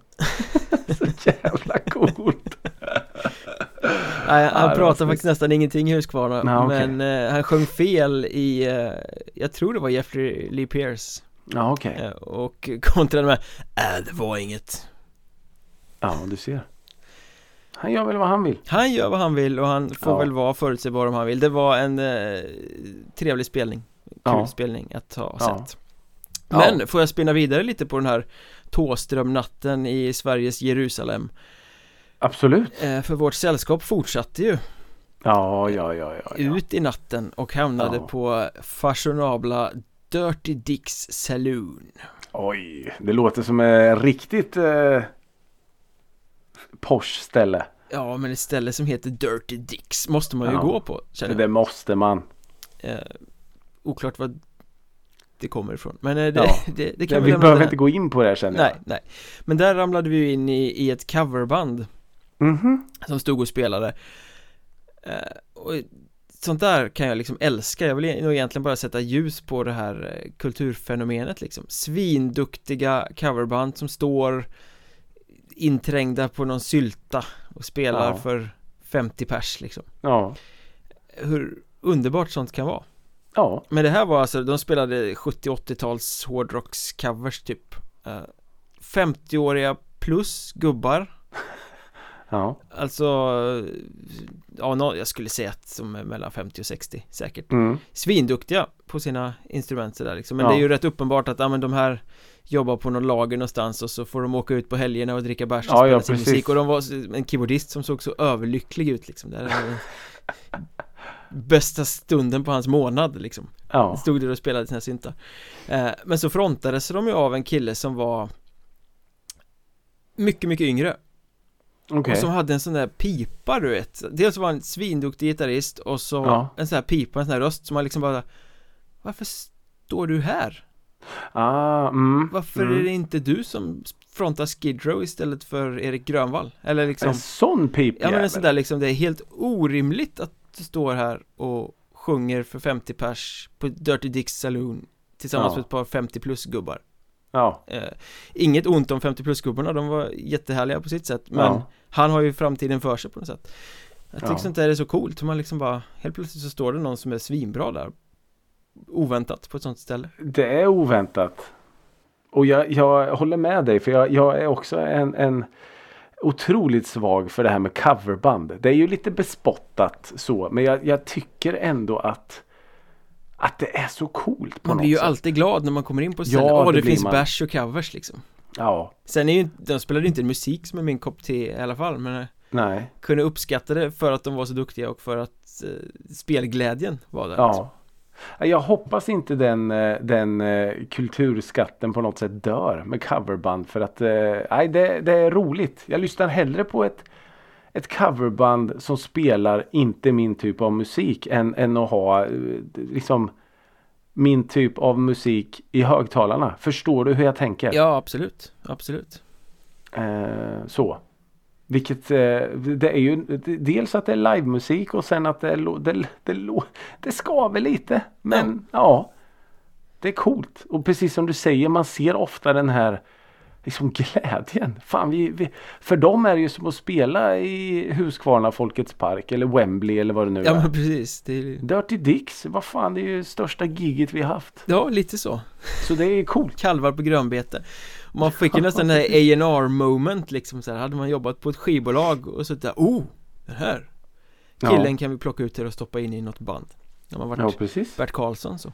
[LAUGHS] så jävla coolt. Nej, han pratar snyggt. faktiskt nästan ingenting i Husqvarna Nej, okej. Men eh, han sjöng fel i, eh, jag tror det var Jeffrey Lee Pierce Ja okej. eh, Och kontrade med, äh det var inget Ja du ser. Han gör väl vad han vill. Han gör vad han vill och han får Ja. väl vara förutsägbar om han vill Det var en eh, trevlig spelning Kul Ja. spelning att ha sett Ja. Men får jag spinna vidare lite på den här Tåströmnatten i Sveriges Jerusalem Absolut. eh, För vårt sällskap fortsatte ju Ja ja ja ja. ja. ut i natten och hamnade Ja. på fashionabla Dirty Dicks Saloon Oj, det låter som ett riktigt eh, Porsche ställe. Ja men ett ställe som heter Dirty Dicks måste man ju Ja. gå på Det känner jag där måste man. eh, Oklart vad det kommer ifrån Men eh, det, Ja. [LAUGHS] det, det kan Ja, vi vi behöver inte gå in på det här känner Nej, nej Men där ramlade vi ju in i, i ett coverband jag. Mhm. som stod och spelade eh, Och sånt där kan jag liksom älska Jag vill nog egentligen bara sätta ljus på det här eh, kulturfenomenet liksom Svinduktiga coverband som står inträngda på någon sylta och spelar Ja. för 50 pers liksom Ja. Hur underbart sånt kan vara Ja. Men det här var alltså, de spelade 70-80-tals hårdrockscovers typ eh, 50-åriga plus gubbar Ja. Alltså Ja, nå- jag skulle säga att som är mellan 50 och 60 säkert Mm. Svinduktiga på sina instrument sådär liksom Men Ja. det är ju rätt uppenbart att, ja men de här Jobbar på någon lager någonstans och så får de åka ut på helgerna och dricka bärs och Ja, spela ja, sin musik Och de var en keyboardist som såg så överlycklig ut liksom det här är Bästa stunden på hans månad liksom Ja. Stod där och spelade sina syntar eh, Men så frontades de ju av en kille som var Mycket, mycket yngre Okej. Och som hade en sån där pipa du vet Dels var han en svinduktig gitarrist och så Ja. en sån här pipa, en sån här röst som man liksom bara Varför står du här? Ah, mm. Varför mm. är det inte du som frontar Skid Row istället för Erik Grönvall? Eller liksom En sån pipjävel. Ja men en sån där liksom, det är helt orimligt att står här och sjunger för 50 pers på Dirty Dicks Saloon Tillsammans Ja. med ett par 50 plus gubbar Ja. eh, Inget ont om 50 plus gubbarna, de var jättehärliga på sitt sätt Men Ja. han har ju framtiden för sig på något sätt Jag tycker Ja. sånt där är så coolt, hur man liksom bara Helt plötsligt så står det någon som är svinbra där Oväntat på ett sånt ställe Det är oväntat. Och jag, jag håller med dig för jag, jag är också en, en otroligt svag för det här med coverband. Det är ju lite bespottat så men jag, jag tycker ändå att att det är så coolt på Man något blir ju sätt. alltid glad när man kommer in på ställen, Ja, åh det det, finns man. bärs och covers liksom Ja, Sen är ju de spelade ju inte musik som är min kopp te i alla fall men jag nej, kunde uppskatta det för att de var så duktiga och för att eh, spelglädjen var där ja. Jag hoppas inte den, eh, den eh, kulturskatten på något sätt dör med coverband för att eh, nej, det, det är roligt. Jag lyssnar hellre på ett, ett coverband som spelar inte min typ av musik än, än att ha eh, liksom min typ av musik i högtalarna. Förstår du hur jag tänker? Ja, absolut, absolut Eh, så. Vilket eh, det är ju dels att det är livemusik och sen att det det, det, det skaver lite. Men ja. Det är coolt. Och precis som du säger man ser ofta den här liksom glädjen. Fan, vi, vi, för dem är det ju som att spela i Huskvarna Folkets Park eller Wembley eller vad det nu Ja är. men precis, det är, Dirty Dicks, vad fan det är ju största giget vi har haft. ja lite så Så det är coolt. Kalvar på grönbete Man fick ju nästan den här A&R moment liksom så här, Hade man jobbat på ett skivbolag och så där, oh, den här Killen Ja. kan vi plocka ut här och stoppa in i något band När man varit Ja precis. Bert Karlsson så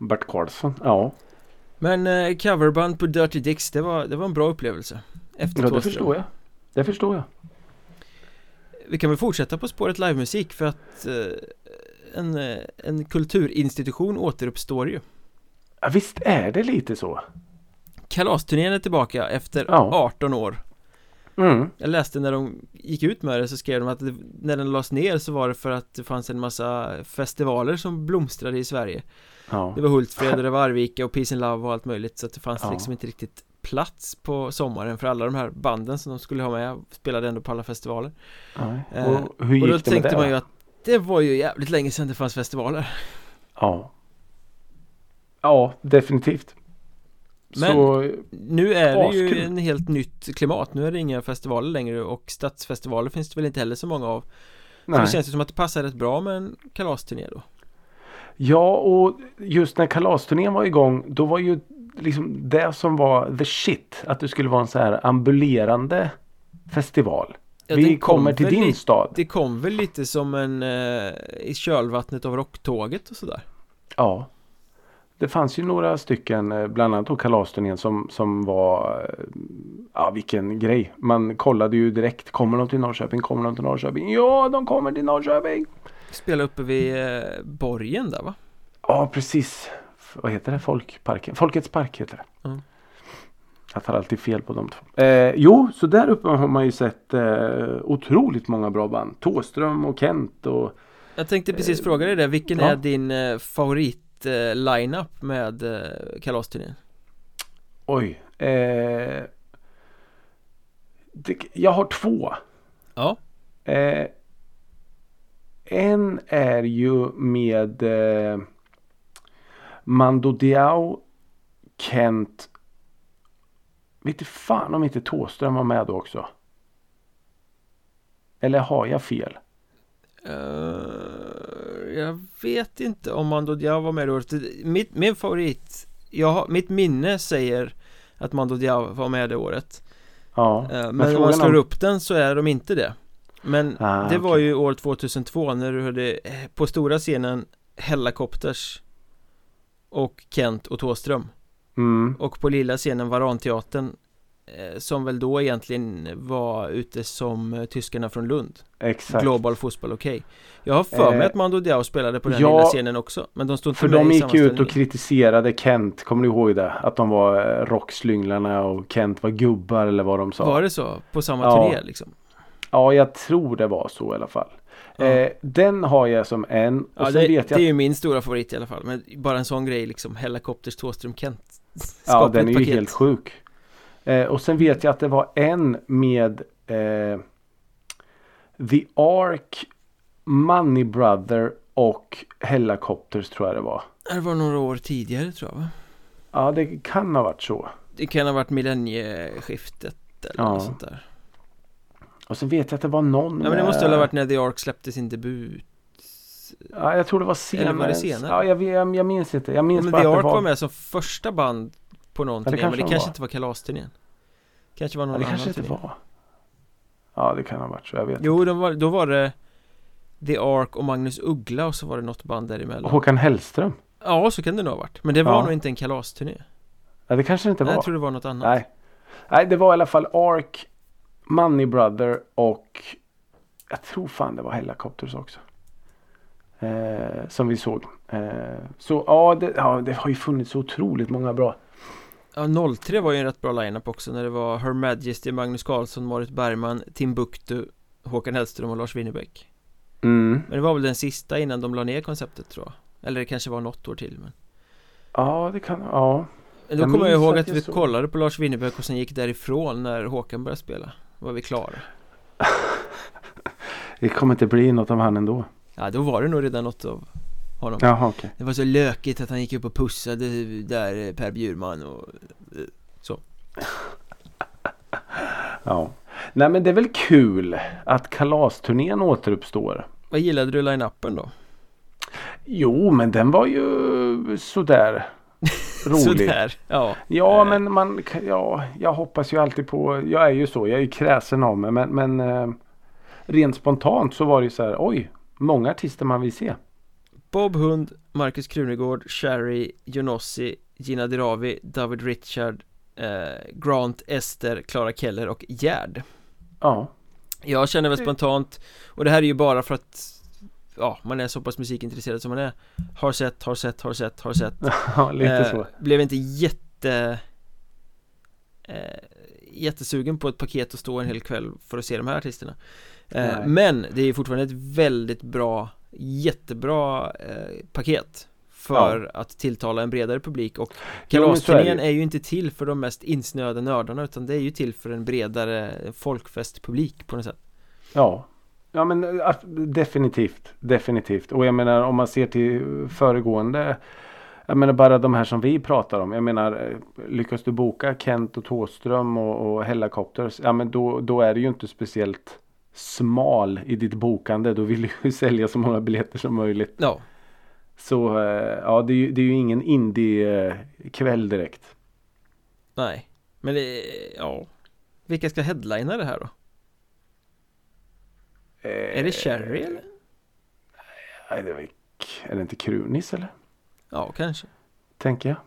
Bert Karlsson. Ja. Men eh, coverband på Dirty Dicks, det var, det var en bra upplevelse Efter Ja det förstår jag. Det förstår jag. Vi kan väl fortsätta på spåret livemusik för att eh, en, eh, en kulturinstitution återuppstår ju Ja, visst är det lite så. Kalasturnén är tillbaka efter Ja. 18 år Mm. Jag läste när de gick ut med det så skrev de att det, när den lades ner så var det för att det fanns en massa festivaler som blomstrade i Sverige Ja. Det var Hultsfred och det var Arvika och Peace and Love och allt möjligt så att det fanns Ja. liksom inte riktigt plats på sommaren för alla de här banden som de skulle ha med spelade ändå på alla festivaler. Eh, Och hur gick Och då det tänkte det? man ju att Det var ju jävligt länge sedan det fanns festivaler Ja. Ja, definitivt. Men Så, Nu är det ju en helt nytt klimat Nu är det inga festivaler längre och stadsfestivaler finns det väl inte heller så många av nej. det känns ju som att det passar rätt bra med en kalasturné då Ja, och just när kalasturnén var igång då var ju liksom det som var the shit. Att det skulle vara en så här ambulerande festival. Ja, Vi kommer till din lite- stad. Det kom väl lite som en eh, i kölvattnet av rocktåget och sådär Ja. Det fanns ju några stycken, eh, bland annat då kalasturnén som, som var, eh, ja vilken grej. Man kollade ju direkt, kommer de till Norrköping, kommer de till Norrköping? Ja, de kommer till Norrköping! Spela uppe vid eh, borgen där va? Ja, precis. Vad heter det? Folkparken? Folkets park heter det. Mm. Jag tar alltid fel på de två. Eh, jo, så där uppe har man ju sett eh, otroligt många bra band. Tåström och Kent och Jag tänkte precis fråga dig det, vilken ja. är din eh, favorit eh, line-up med eh, kalasturnén? oj. Eh, det, jag har två. Ja, Eh, en är ju med eh, Mando Diao, Kent. Vet fan om inte Tåström var med då också. Eller har jag fel? eh, jag vet inte om Mando Diao var med i året Mitt, Min favorit, jag mitt minne säger att Mando Diao var med det året Ja. Eh, Men om man slår om- upp den så är de inte det Men Ah, det var okej. ju år 2002 när du hade eh, på stora scenen Hellacopters Och Kent och Tåström Mm, Och på lilla scenen Varanteatern Som väl då egentligen var ute som eh, tyskarna från Lund exakt. Global Fotboll Okej Jag har för mig Eh, att Mando Diao spelade på den ja, lilla scenen också Men de stod inte För med de i gick ut och kritiserade Kent. Kommer du ihåg det? Att de var eh, rockslynglarna och Kent var gubbar eller vad de sa. Var det så? På samma Ja. turné liksom? Ja, jag tror det var så i alla fall. Ja. Eh, den har jag som en. Och Ja, sen det, vet det jag är ju min stora favorit i alla fall Men bara en sån grej liksom Hellacopters Tåström Kent Ja, den är ju paket. helt sjuk. Eh, och sen vet jag att det var en med eh, The Ark, Money Brother och Hellacopters tror jag det var. Det var några år tidigare tror jag va? Ja, det kan ha varit så. Det kan ha varit millennieskiftet eller Ja. något sånt där Och sen vet jag att det var någon Ja men det måste väl ha varit när The Ark släppte sin debut Ja, jag tror det var senare. Eller var det senare? Ja, jag, jag, jag minns inte. Jag minns Men bara The Ark var... var med som första band på någon turné Men det de kanske var. inte var kalasturnén Kanske var någon Ja, det annan kanske inte turné var. Ja, det kan ha varit så. Jag vet Jo, då var, då var det The Ark och Magnus Uggla och så var det något band däremellan Håkan Hellström. Ja, så kan det nog ha varit Men det var Ja. nog inte en kalasturné Ja, det kanske det inte Nej, var. Jag tror det var något annat Nej. Nej, det var i alla fall Ark, Money Brother och jag tror fan det var Hellacopters också. Eh, som vi såg. Eh, så ja det, ja, det har ju funnits så otroligt många bra. Ja, 03 var ju en rätt bra lineup också när det var Her Majesty, Magnus Carlsson, Marit Bergman, Timbuktu, Håkan Hellström och Lars Winnerbäck Mm. Men det var väl den sista innan de la ner konceptet tror jag Eller det kanske var något år till men Ja, det kan, ja. Då Jag kommer jag ihåg att jag vi såg- kollade på Lars Winnerbäck och sen gick därifrån när Håkan började spela Var vi klara [LAUGHS] Det kommer inte bli något av han ändå. Ja, då var det nog redan något av honom Jaha, okej. Det var så lökigt att han gick upp och pussade där eh, Per Bjurman och [LAUGHS] Ja. Nej men det är väl kul att kalasturnén återuppstår. Vad gillade du line-upen då? Jo, men den var ju sådär [LAUGHS] rolig. Sådär, ja Ja, Eh. men man, ja, jag hoppas ju alltid på, jag är ju så, jag är ju kräsen av mig, men, men eh, rent spontant så var det ju så här, oj, många artister man vill se. Bob Hund, Marcus Krunegård, Sherry, Jonossi, Gina Dirawi, David Richard, eh, Grant, Ester, Clara Keller och Gerd. Ja, Jag känner väl spontant, och det här är ju bara för att Ja, man är så pass musikintresserad som man är. Har sett, har sett, har sett, har sett. [LAUGHS] Ja lite Eh, så. Blev inte jätte eh, Jättesugen på ett paket och stå en hel kväll för att se de här artisterna. Eh. Men det är fortfarande ett väldigt bra Jättebra eh, paket För att tilltala en bredare publik och Kalasturnén ju. är ju inte till för de mest insnöade nördarna utan det är ju till för en bredare folkfestpublik på något sätt Ja, Ja men äh, definitivt. Definitivt. Och jag menar om man ser till föregående. Jag menar bara de här som vi pratar om. Jag menar eh, lyckas du boka Kent och Tåström och, och Hellacopters. Ja men då, då är det ju inte speciellt smal i ditt bokande. Då vill du ju [LAUGHS] sälja så många biljetter som möjligt. Ja. Så eh, ja det är ju, det är ju ingen indie-kväll direkt. Nej. Men det, ja. Vilka ska headlina det här då? Eh, Är det Cherry eller? Nej, det är, är det inte Krunis eller? Ja, kanske. Tänker jag.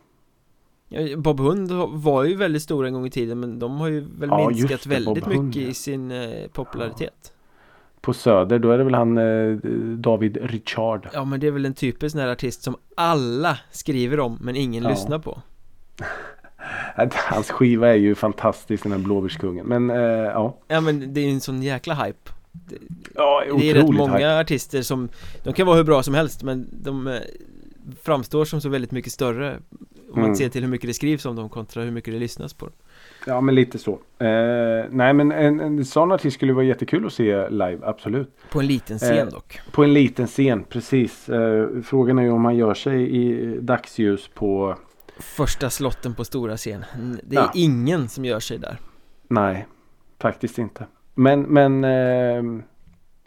Bob Hund var ju väldigt stor en gång i tiden men de har ju väl Ja, minskat det, Bob väldigt Hund, mycket ja. i sin eh, popularitet. På Söder då är det väl han eh, David Richard. Ja men det är väl en typisk sån här artist som alla skriver om men ingen Ja. lyssnar på. [LAUGHS] Hans skiva är ju fantastisk den här Blåbärskungen. Men eh, ja. Ja men det är ju en sån jäkla hype. Ja, Det är rätt många hype. artister som De kan vara hur bra som helst men de eh, Framstår som så väldigt mycket större Om man Mm. ser till hur mycket det skrivs om dem kontra hur mycket det lyssnas på dem. Ja men lite så. Eh, nej men en, en sån artist skulle vara jättekul att se live, absolut. På en liten scen Eh, dock På en liten scen, precis. Eh, frågan är ju om han gör sig i dagsljus på Första slotten på stora scen Det är Ja. ingen som gör sig där Nej, faktiskt inte. Men, men ehm,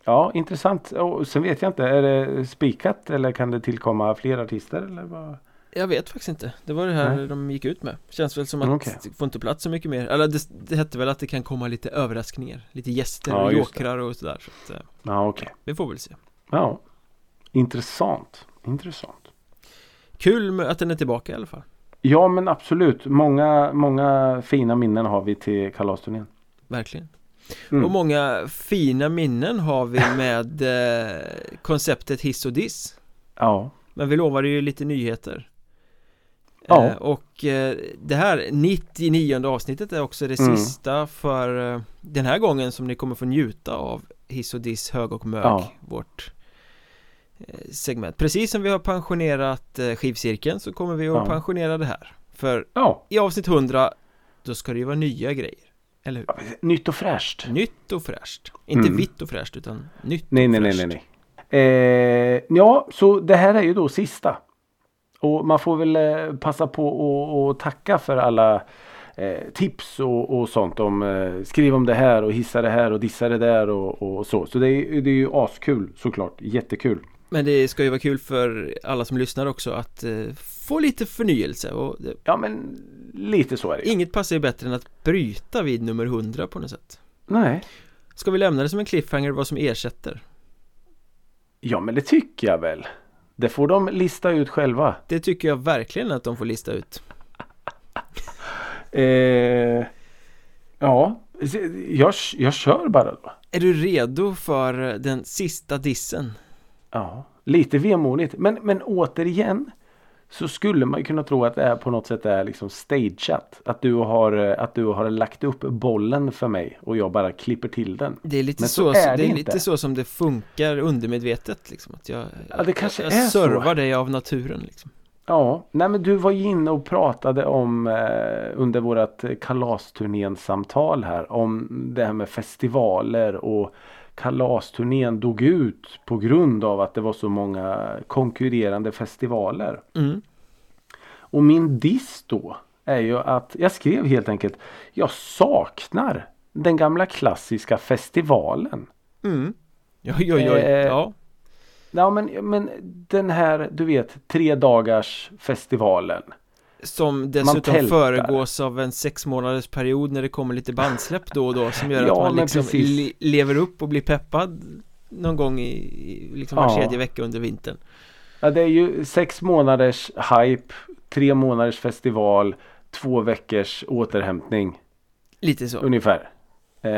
ja, intressant. Och sen vet jag inte, är det spikat eller kan det tillkomma fler artister? Eller vad? Jag vet faktiskt inte Det var det här Nej. de gick ut med Känns väl som att Okej. det får inte plats så mycket mer Eller det, det hette väl att det kan komma lite överraskningar Lite gäster Ja, och jokrar och sådär så att, eh, Ja, okej. Vi får väl se Ja, intressant. Intressant. Kul att den är tillbaka i alla fall Ja, men absolut. Många, många fina minnen har vi till kalasturnén. Verkligen Mm. Och många fina minnen har vi med eh, konceptet hiss och diss Ja, Men vi lovade ju lite nyheter Ja. eh, Och eh, det här 99 avsnittet är också det Mm. sista för eh, den här gången som ni kommer få njuta av hiss och diss, hög och mög Ja. Vårt eh, segment Precis som vi har pensionerat eh, skivcirkeln så kommer vi att Ja. pensionera det här För ja. i avsnitt 100 då ska det ju vara nya grejer Eller hur? Nytt och fräscht. Nytt och fräscht Inte Mm. vitt och fräscht utan nytt Nej, och nej, nej, fräscht. nej, nej. Eh, ja, så det här är ju då sista. Och man får väl eh, passa på att tacka för alla eh, tips och, och sånt om eh, skriv om det här och hissa det här och dissa det där och, och så. Så det är, det är ju askul såklart. Jättekul. Men det ska ju vara kul för alla som lyssnar också att eh, få lite förnyelse och det, Ja, men lite så är det. inget passar ju bättre än att bryta vid nummer 100 på något sätt Nej. Ska vi lämna det som en cliffhanger vad som ersätter? Ja, men det tycker jag väl. Det får de lista ut själva. Det tycker jag verkligen att de får lista ut [LAUGHS] Eh, ja, jag, jag kör bara då. Är du redo för den sista dissen? Ja, lite vemodigt. Men, men återigen så skulle man ju kunna tro att det är på något sätt är liksom stageat. Att du har, eh, att du har lagt upp bollen för mig och jag bara klipper till den. Det är lite så, så är det är lite så som det funkar undermedvetet liksom att jag, Ja, det kanske jag är så. servar dig av naturen liksom Ja, nej men du var ju inne och pratade om eh, under vårat kalasturnén-samtal här om det här med festivaler och kalasturnén dog ut på grund av att det var så många konkurrerande festivaler. mm. Och min diss då är ju att jag skrev helt enkelt Jag saknar den gamla klassiska festivalen. Mm. Oj, oj, oj, Eh, ja Ja men, men den här du vet tre dagars festivalen. Som dessutom föregås av en sex månaders period när det kommer lite bandsläpp då och då som gör Ja, att man liksom le- lever upp och blir peppad någon gång i, i liksom var Ja. tredje vecka under vintern. Ja, det är ju sex månaders hype, tre månaders festival, två veckors återhämtning Lite så. ungefär. Eh,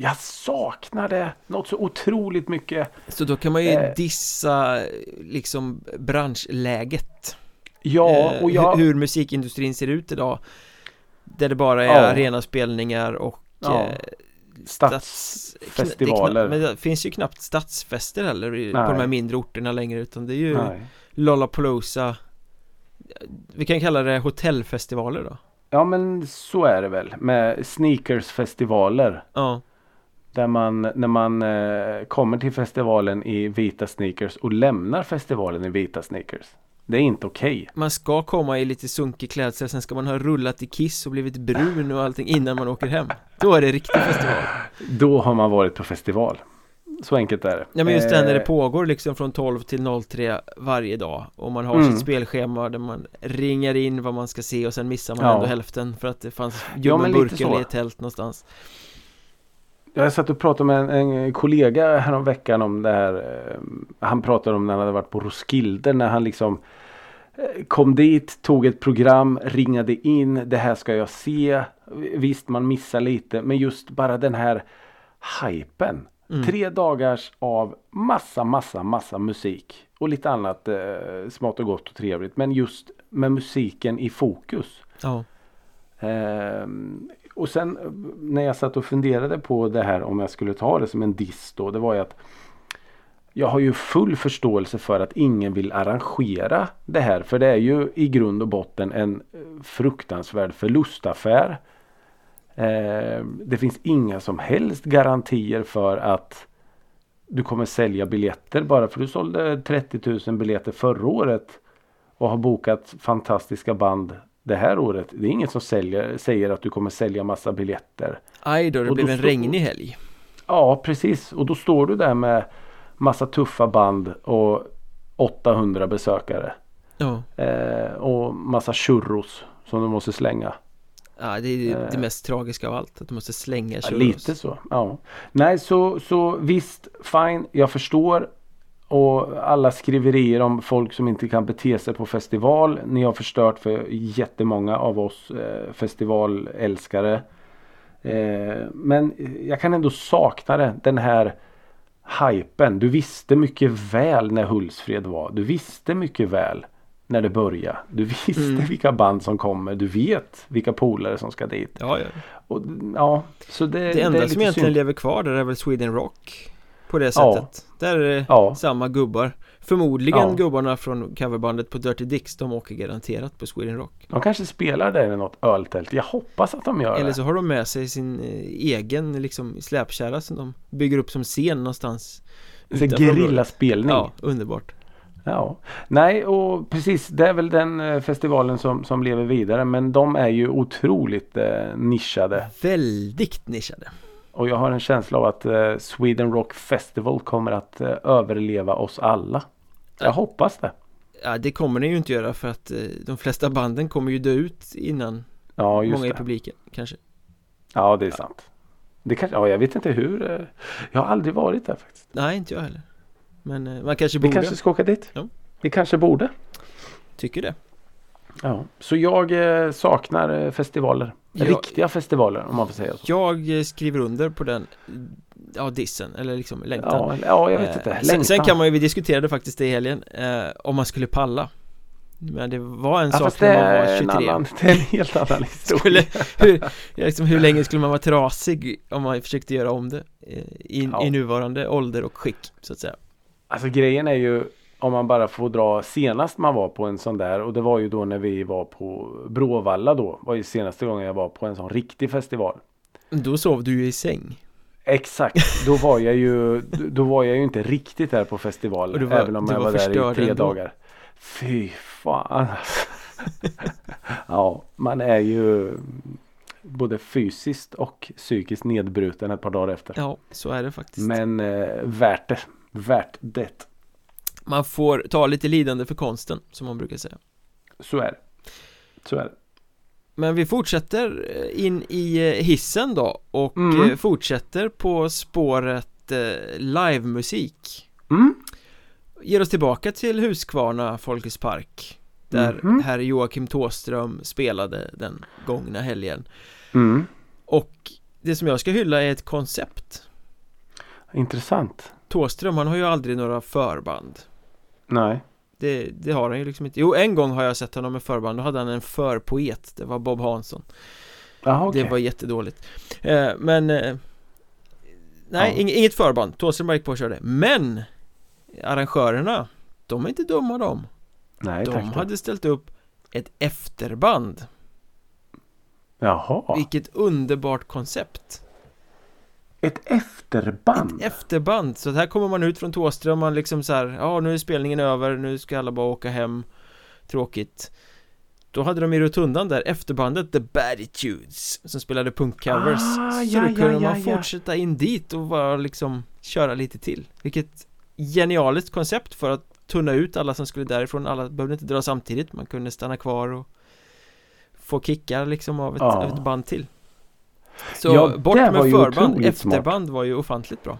jag saknar det något så otroligt mycket. Så då kan man ju Eh. dissa liksom branschläget. Ja, Eh, och jag... hur, hur musikindustrin ser ut idag. Där det bara är Ja. arena spelningar och Ja. eh, Stadsfestivaler. Men det finns ju knappt stadsfester heller i- på Nej. de här mindre orterna längre utan det är ju Nej. Lollapalooza Vi kan kalla det hotellfestivaler då Ja men så är det väl med sneakersfestivaler. Ja Där man när man eh, kommer till festivalen i vita sneakers och lämnar festivalen i vita sneakers. Det är inte okej. Man ska komma i lite sunkig klädsel, sen ska man ha rullat i kiss och blivit brun och allting innan man åker hem Då är det riktig festival Då har man varit på festival. Så enkelt är det. Ja men just det här när det Eh, pågår liksom från 12 till 03 varje dag Och man har Mm. sitt spelschema där man ringar in vad man ska se och sen missar man Ja. ändå hälften för att det fanns Ja, men lite ljummenburken så. i ett tält någonstans Jag satt och pratade med en, en kollega häromveckan om det här. eh, Han pratade om när han hade varit på Roskilde. När han liksom kom dit, tog ett program, ringade in. Det här ska jag se. Visst, man missar lite. Men just bara den här hypen. Mm. Tre dagars av massa, massa, massa musik. Och lite annat eh, smått och gott och trevligt. Men just med musiken i fokus. Ja, Ehm, och sen eh, när jag satt och funderade på det här om jag skulle ta det som en diss då. Det var ju att jag har ju full förståelse för att ingen vill arrangera det här. För det är ju i grund och botten en eh, fruktansvärd förlustaffär. Ehm, det finns inga som helst garantier för att du kommer sälja biljetter bara för du sålde 30 000 biljetter förra året och har bokat fantastiska band det här året. Det är ingen som säljer, säger att du kommer sälja massa biljetter. aj då, det Och blev en regnig helg Ja precis och då står du där med massa tuffa band och 800 besökare. Ja, Eh, och massa churros som du måste slänga. ja det är det Eh. mest tragiska av allt Att du måste slänga Ja, churros lite så. Ja. Nej så, så visst fine jag förstår. Och alla skriverier om folk som inte kan bete sig på festival. Ni har förstört för jättemånga av oss eh, festivalälskare. Eh, men jag kan ändå sakna det. Den här hypen. Du visste mycket väl när Hultsfred var. Du visste mycket väl när det började. Du visste Mm. vilka band som kommer. Du vet vilka polare som ska dit. Ja, ja. Och, ja, så det, Det enda är som egentligen lever kvar där är väl Sweden Rock På det Ja. sättet Där är det Ja. samma gubbar Förmodligen Ja. gubbarna från coverbandet på Dirty Dicks De åker garanterat på Sweden Rock De kanske spelar där i något öltält. Jag hoppas att de gör Eller det. så har de med sig sin eh, egen liksom släpkärra som de bygger upp som scen någonstans. Gerillaspelning. Ja, underbart Ja. Nej, och precis. Det är väl den eh, festivalen som, som lever vidare. Men de är ju otroligt eh, nischade. Väldigt nischade Och jag har en känsla av att eh, Sweden Rock Festival kommer att eh, överleva oss alla. Jag Ja. hoppas det. Ja, det kommer den ju inte göra för att eh, de flesta banden kommer ju dö ut innan Ja, många i det. publiken kanske Ja, det är sant. Det kanske, ja, jag vet inte hur. eh, Jag har aldrig varit där faktiskt. Nej, inte jag heller Men eh, man kanske Vi borde kanske ska åka dit. Ja. Vi kanske borde. Tycker det Ja, så jag saknar festivaler. Ja. Riktiga festivaler om man får säga så. Jag skriver under på den Ja, dissen, eller liksom längtan Ja, ja, jag vet Eh, inte. sen, sen Längtan. kan man ju, vi diskuterade faktiskt det i helgen eh, Om man skulle palla Men det var en Ja, sak när man var är, 23 en annan, det är en helt annan [LAUGHS] historia. skulle, hur, liksom, hur länge skulle man vara trasig om man försökte göra om det eh, i, Ja. i nuvarande ålder och skick så att säga Alltså grejen är ju om man bara får dra senast man var på en sån där och det var ju då när vi var på Bråvalla då. var ju senaste gången jag var på en sån riktig festival. Då sov du ju i säng Exakt, då var jag ju Då var jag ju inte riktigt där på festival. Och du var- även om jag var där i tre ändå. dagar. Fy fan alltså. [LAUGHS] Ja, man är ju både fysiskt och psykiskt nedbruten ett par dagar efter. Ja, så är det faktiskt Men eh, värt det. Värt det. Man får ta lite lidande för konsten, som man brukar säga Så är det. Så är det. Men vi fortsätter eh, in i eh, hissen då och Mm. eh, fortsätter på spåret livemusik Mm. Ger oss tillbaka till Huskvarna Folkets Park Där Mhm. herr Joakim Tåström spelade den gångna helgen Mm. Och det som jag ska hylla är ett koncept Intressant. Tåström han har ju aldrig några förband Nej. Det, det har han ju liksom inte. Jo en gång har jag sett honom med förband. Då hade han en förpoet. Det var Bob Hansson. Jaha okej. Det var jättedåligt. Eh, Men eh, Nej, Ja. ing- inget förband. Tåström bara gick på och körde Men Arrangörerna De är inte dumma de. Nej De tack. hade ställt upp ett efterband. Jaha. Vilket underbart koncept Ett efterband? Ett efterband, så här kommer man ut från Tåström man liksom så här, ja nu är spelningen över, nu ska alla bara åka hem. Tråkigt. Då hade de i rotundan där efterbandet The Baditudes Som spelade punkcovers. Ah, Så ja, då kunde ja, man ja, ja. fortsätta in dit och bara liksom köra lite till. Vilket genialiskt koncept för att tunna ut alla som skulle därifrån. Alla behövde inte dra samtidigt, man kunde stanna kvar och Få kickar liksom av ett, av ett band till Så Ja, bort med förband, otroligt smart. efterband var ju ofantligt bra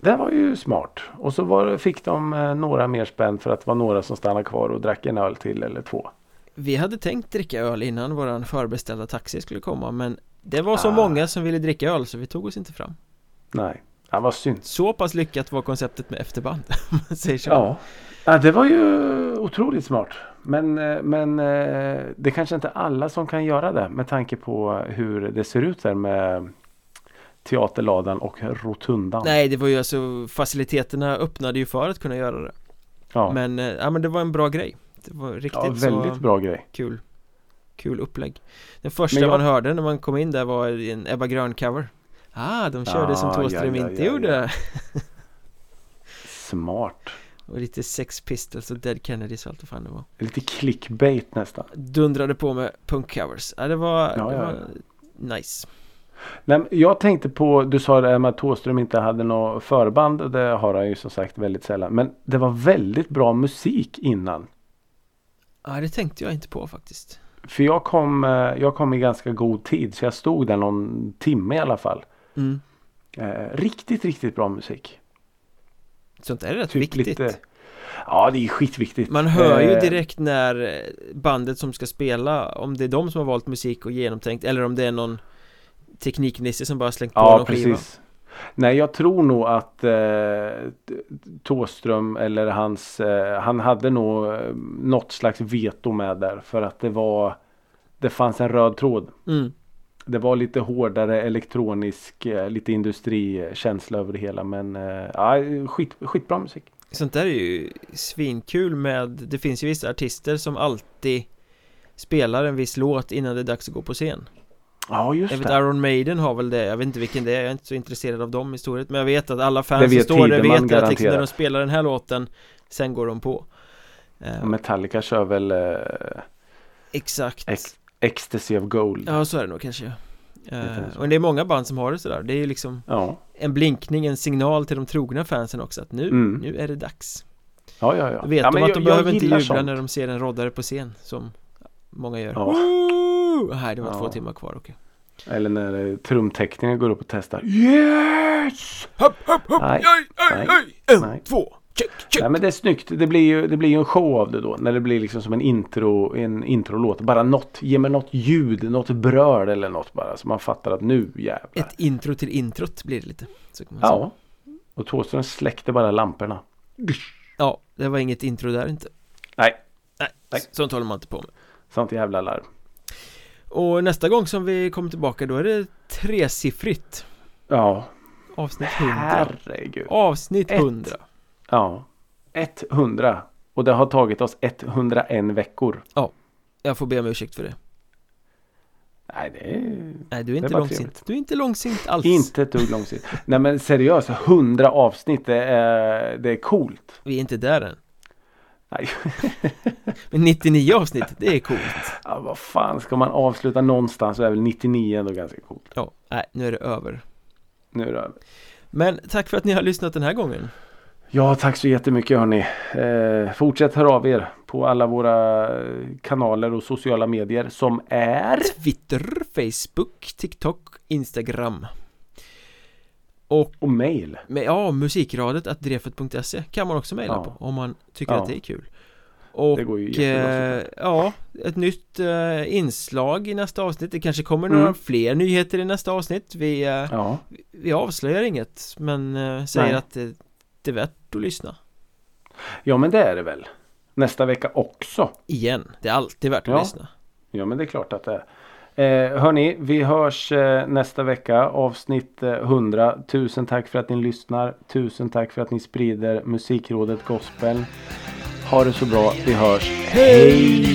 Det var ju smart. Och så var, fick de eh, några mer spänn för att det var några som stannade kvar och drack en öl till eller två. Vi hade tänkt dricka öl innan våran förbeställda taxi skulle komma men Det var så Ah. många som ville dricka öl så vi tog oss inte fram Nej, ja, vad synd. Så pass lyckat var konceptet med efterband [LAUGHS] man säger så Ja. ja, det var ju otroligt smart. Men, eh, men eh, det kanske inte alla som kan göra det med tanke på hur det ser ut där med Teaterladan och Rotundan. Nej det var ju alltså faciliteterna öppnade ju för att kunna göra det ja. Men, eh, ja men det var en bra grej Det var riktigt ja, väldigt så bra grej. kul Kul upplägg Den första jag- man hörde när man kom in där var en Ebba Grön cover Ah, de körde Ah, som Thåström ja, ja, inte ja, gjorde Smart. Och lite Sex Pistols och Dead Kennedys och allt vad fan det var Lite clickbait nästan. Dundrade på med punkcovers Ja det var, Ja, det ja, var nice Nej, jag tänkte på, du sa det här med att Thåström inte hade något förband. Det har han ju som sagt väldigt sällan. Men det var väldigt bra musik innan. Ja det tänkte jag inte på faktiskt För jag kom, eh, jag kom i ganska god tid. Så jag stod där någon timme i alla fall. mm. Eh, riktigt, riktigt bra musik. Sånt är rätt Typ viktigt lite- Ja, det är skitviktigt. Man hör ju Eh, direkt när eh, bandet som ska spela Om det är de som har valt musik och genomtänkt Eller om det är någon Tekniknisse som bara slängt på Ja, någon skiva precis. Nej, jag tror nog att eh, Tåström eller hans, eh, han hade nog eh, något slags veto med där. För att det var, det fanns en röd tråd. mm. Det var lite hårdare elektronisk, eh, lite industrikänsla över det hela. Men eh, ja, skit, skitbra musik. Sånt där är ju svinkul med Det finns ju vissa artister som alltid Spelar en viss låt innan det är dags att gå på scen Ja, just Jag vet det. Iron Maiden har väl det, jag vet inte vilken det är, jag är inte så intresserad av dem historiskt Men jag vet att alla fans som står där vet att liksom när de spelar den här låten Sen går de på Eh, Metallica kör väl eh, Exakt Ex- Ecstasy of Gold. Ja så är det nog kanske så. Och det är många band som har det sådär Det är ju liksom Ja, en blinkning, en signal till de trogna fansen också att nu, Mm. nu är det dags ja, ja. ja. Då vet ja, de att jag- de behöver inte jubla sånt. när de ser en roddare på scen Som många gör Ja. Woo! Nej, det var Ja. två timmar kvar, okej Eller när eh, trumtekniker går upp och testar. Yes! Hopp, hopp, hopp, Nej. oj, Nej. oj En, Nej. två, check, check Nej men det är snyggt. Det blir ju, det blir ju en show av det då. När det blir liksom som en intro, en introlåt. Bara något, ge mig något ljud, något bröl eller något bara. Så man fattar att nu jävlar. Ett intro till introt blir det lite så kan man säga. Ja. Och Thåström släckte bara lamporna. ja, det var inget intro där inte Nej, Nej, Nej. sånt håller man inte på med sånt jävla larv. Och nästa gång som vi kommer tillbaka då är det tresiffrigt Ja, Avsnitt 100 herregud. Avsnitt Ett. 100 Ja. 100. Och det har tagit oss 101 veckor. Jag får be om ursäkt för det Nej, det är Nej, du är inte bara långsint trevligt. Du är inte långsint alls inte ett dugg långsiktigt. Nej men seriöst, 100 avsnitt, det är, det är coolt. Vi är inte där än Nej. [LAUGHS] Men 99 avsnitt, det är coolt Ja, vad fan, ska man avsluta någonstans så är väl 99 ändå ganska coolt. Ja, nej, nu är det över Nu är det över. Men tack för att ni har lyssnat den här gången Ja, tack så jättemycket hörni. Eh, fortsätt höra av er på alla våra eh, kanaler och sociala medier som är Twitter, Facebook, TikTok, Instagram Och och mail. med, ja, musikradet att drefet.se kan man också mejla Ja. på om man tycker Ja. att det är kul och Det går ju jättebra eh, ja, ett nytt eh, inslag i nästa avsnitt Det kanske kommer några Mm. fler nyheter i nästa avsnitt Vi, eh, Ja, vi avslöjar inget men eh, säger Nej. att det, det är värt att lyssna ja men det är det väl. Nästa vecka också. Igen, det är alltid värt att Ja. lyssna Ja men det är klart att det är. Eh, hörni, vi hörs eh, nästa vecka avsnitt eh, 100. Tusen tack för att ni lyssnar. Tusen tack för att ni sprider musikrådet gospel. Ha det så bra. Vi hörs. Hej!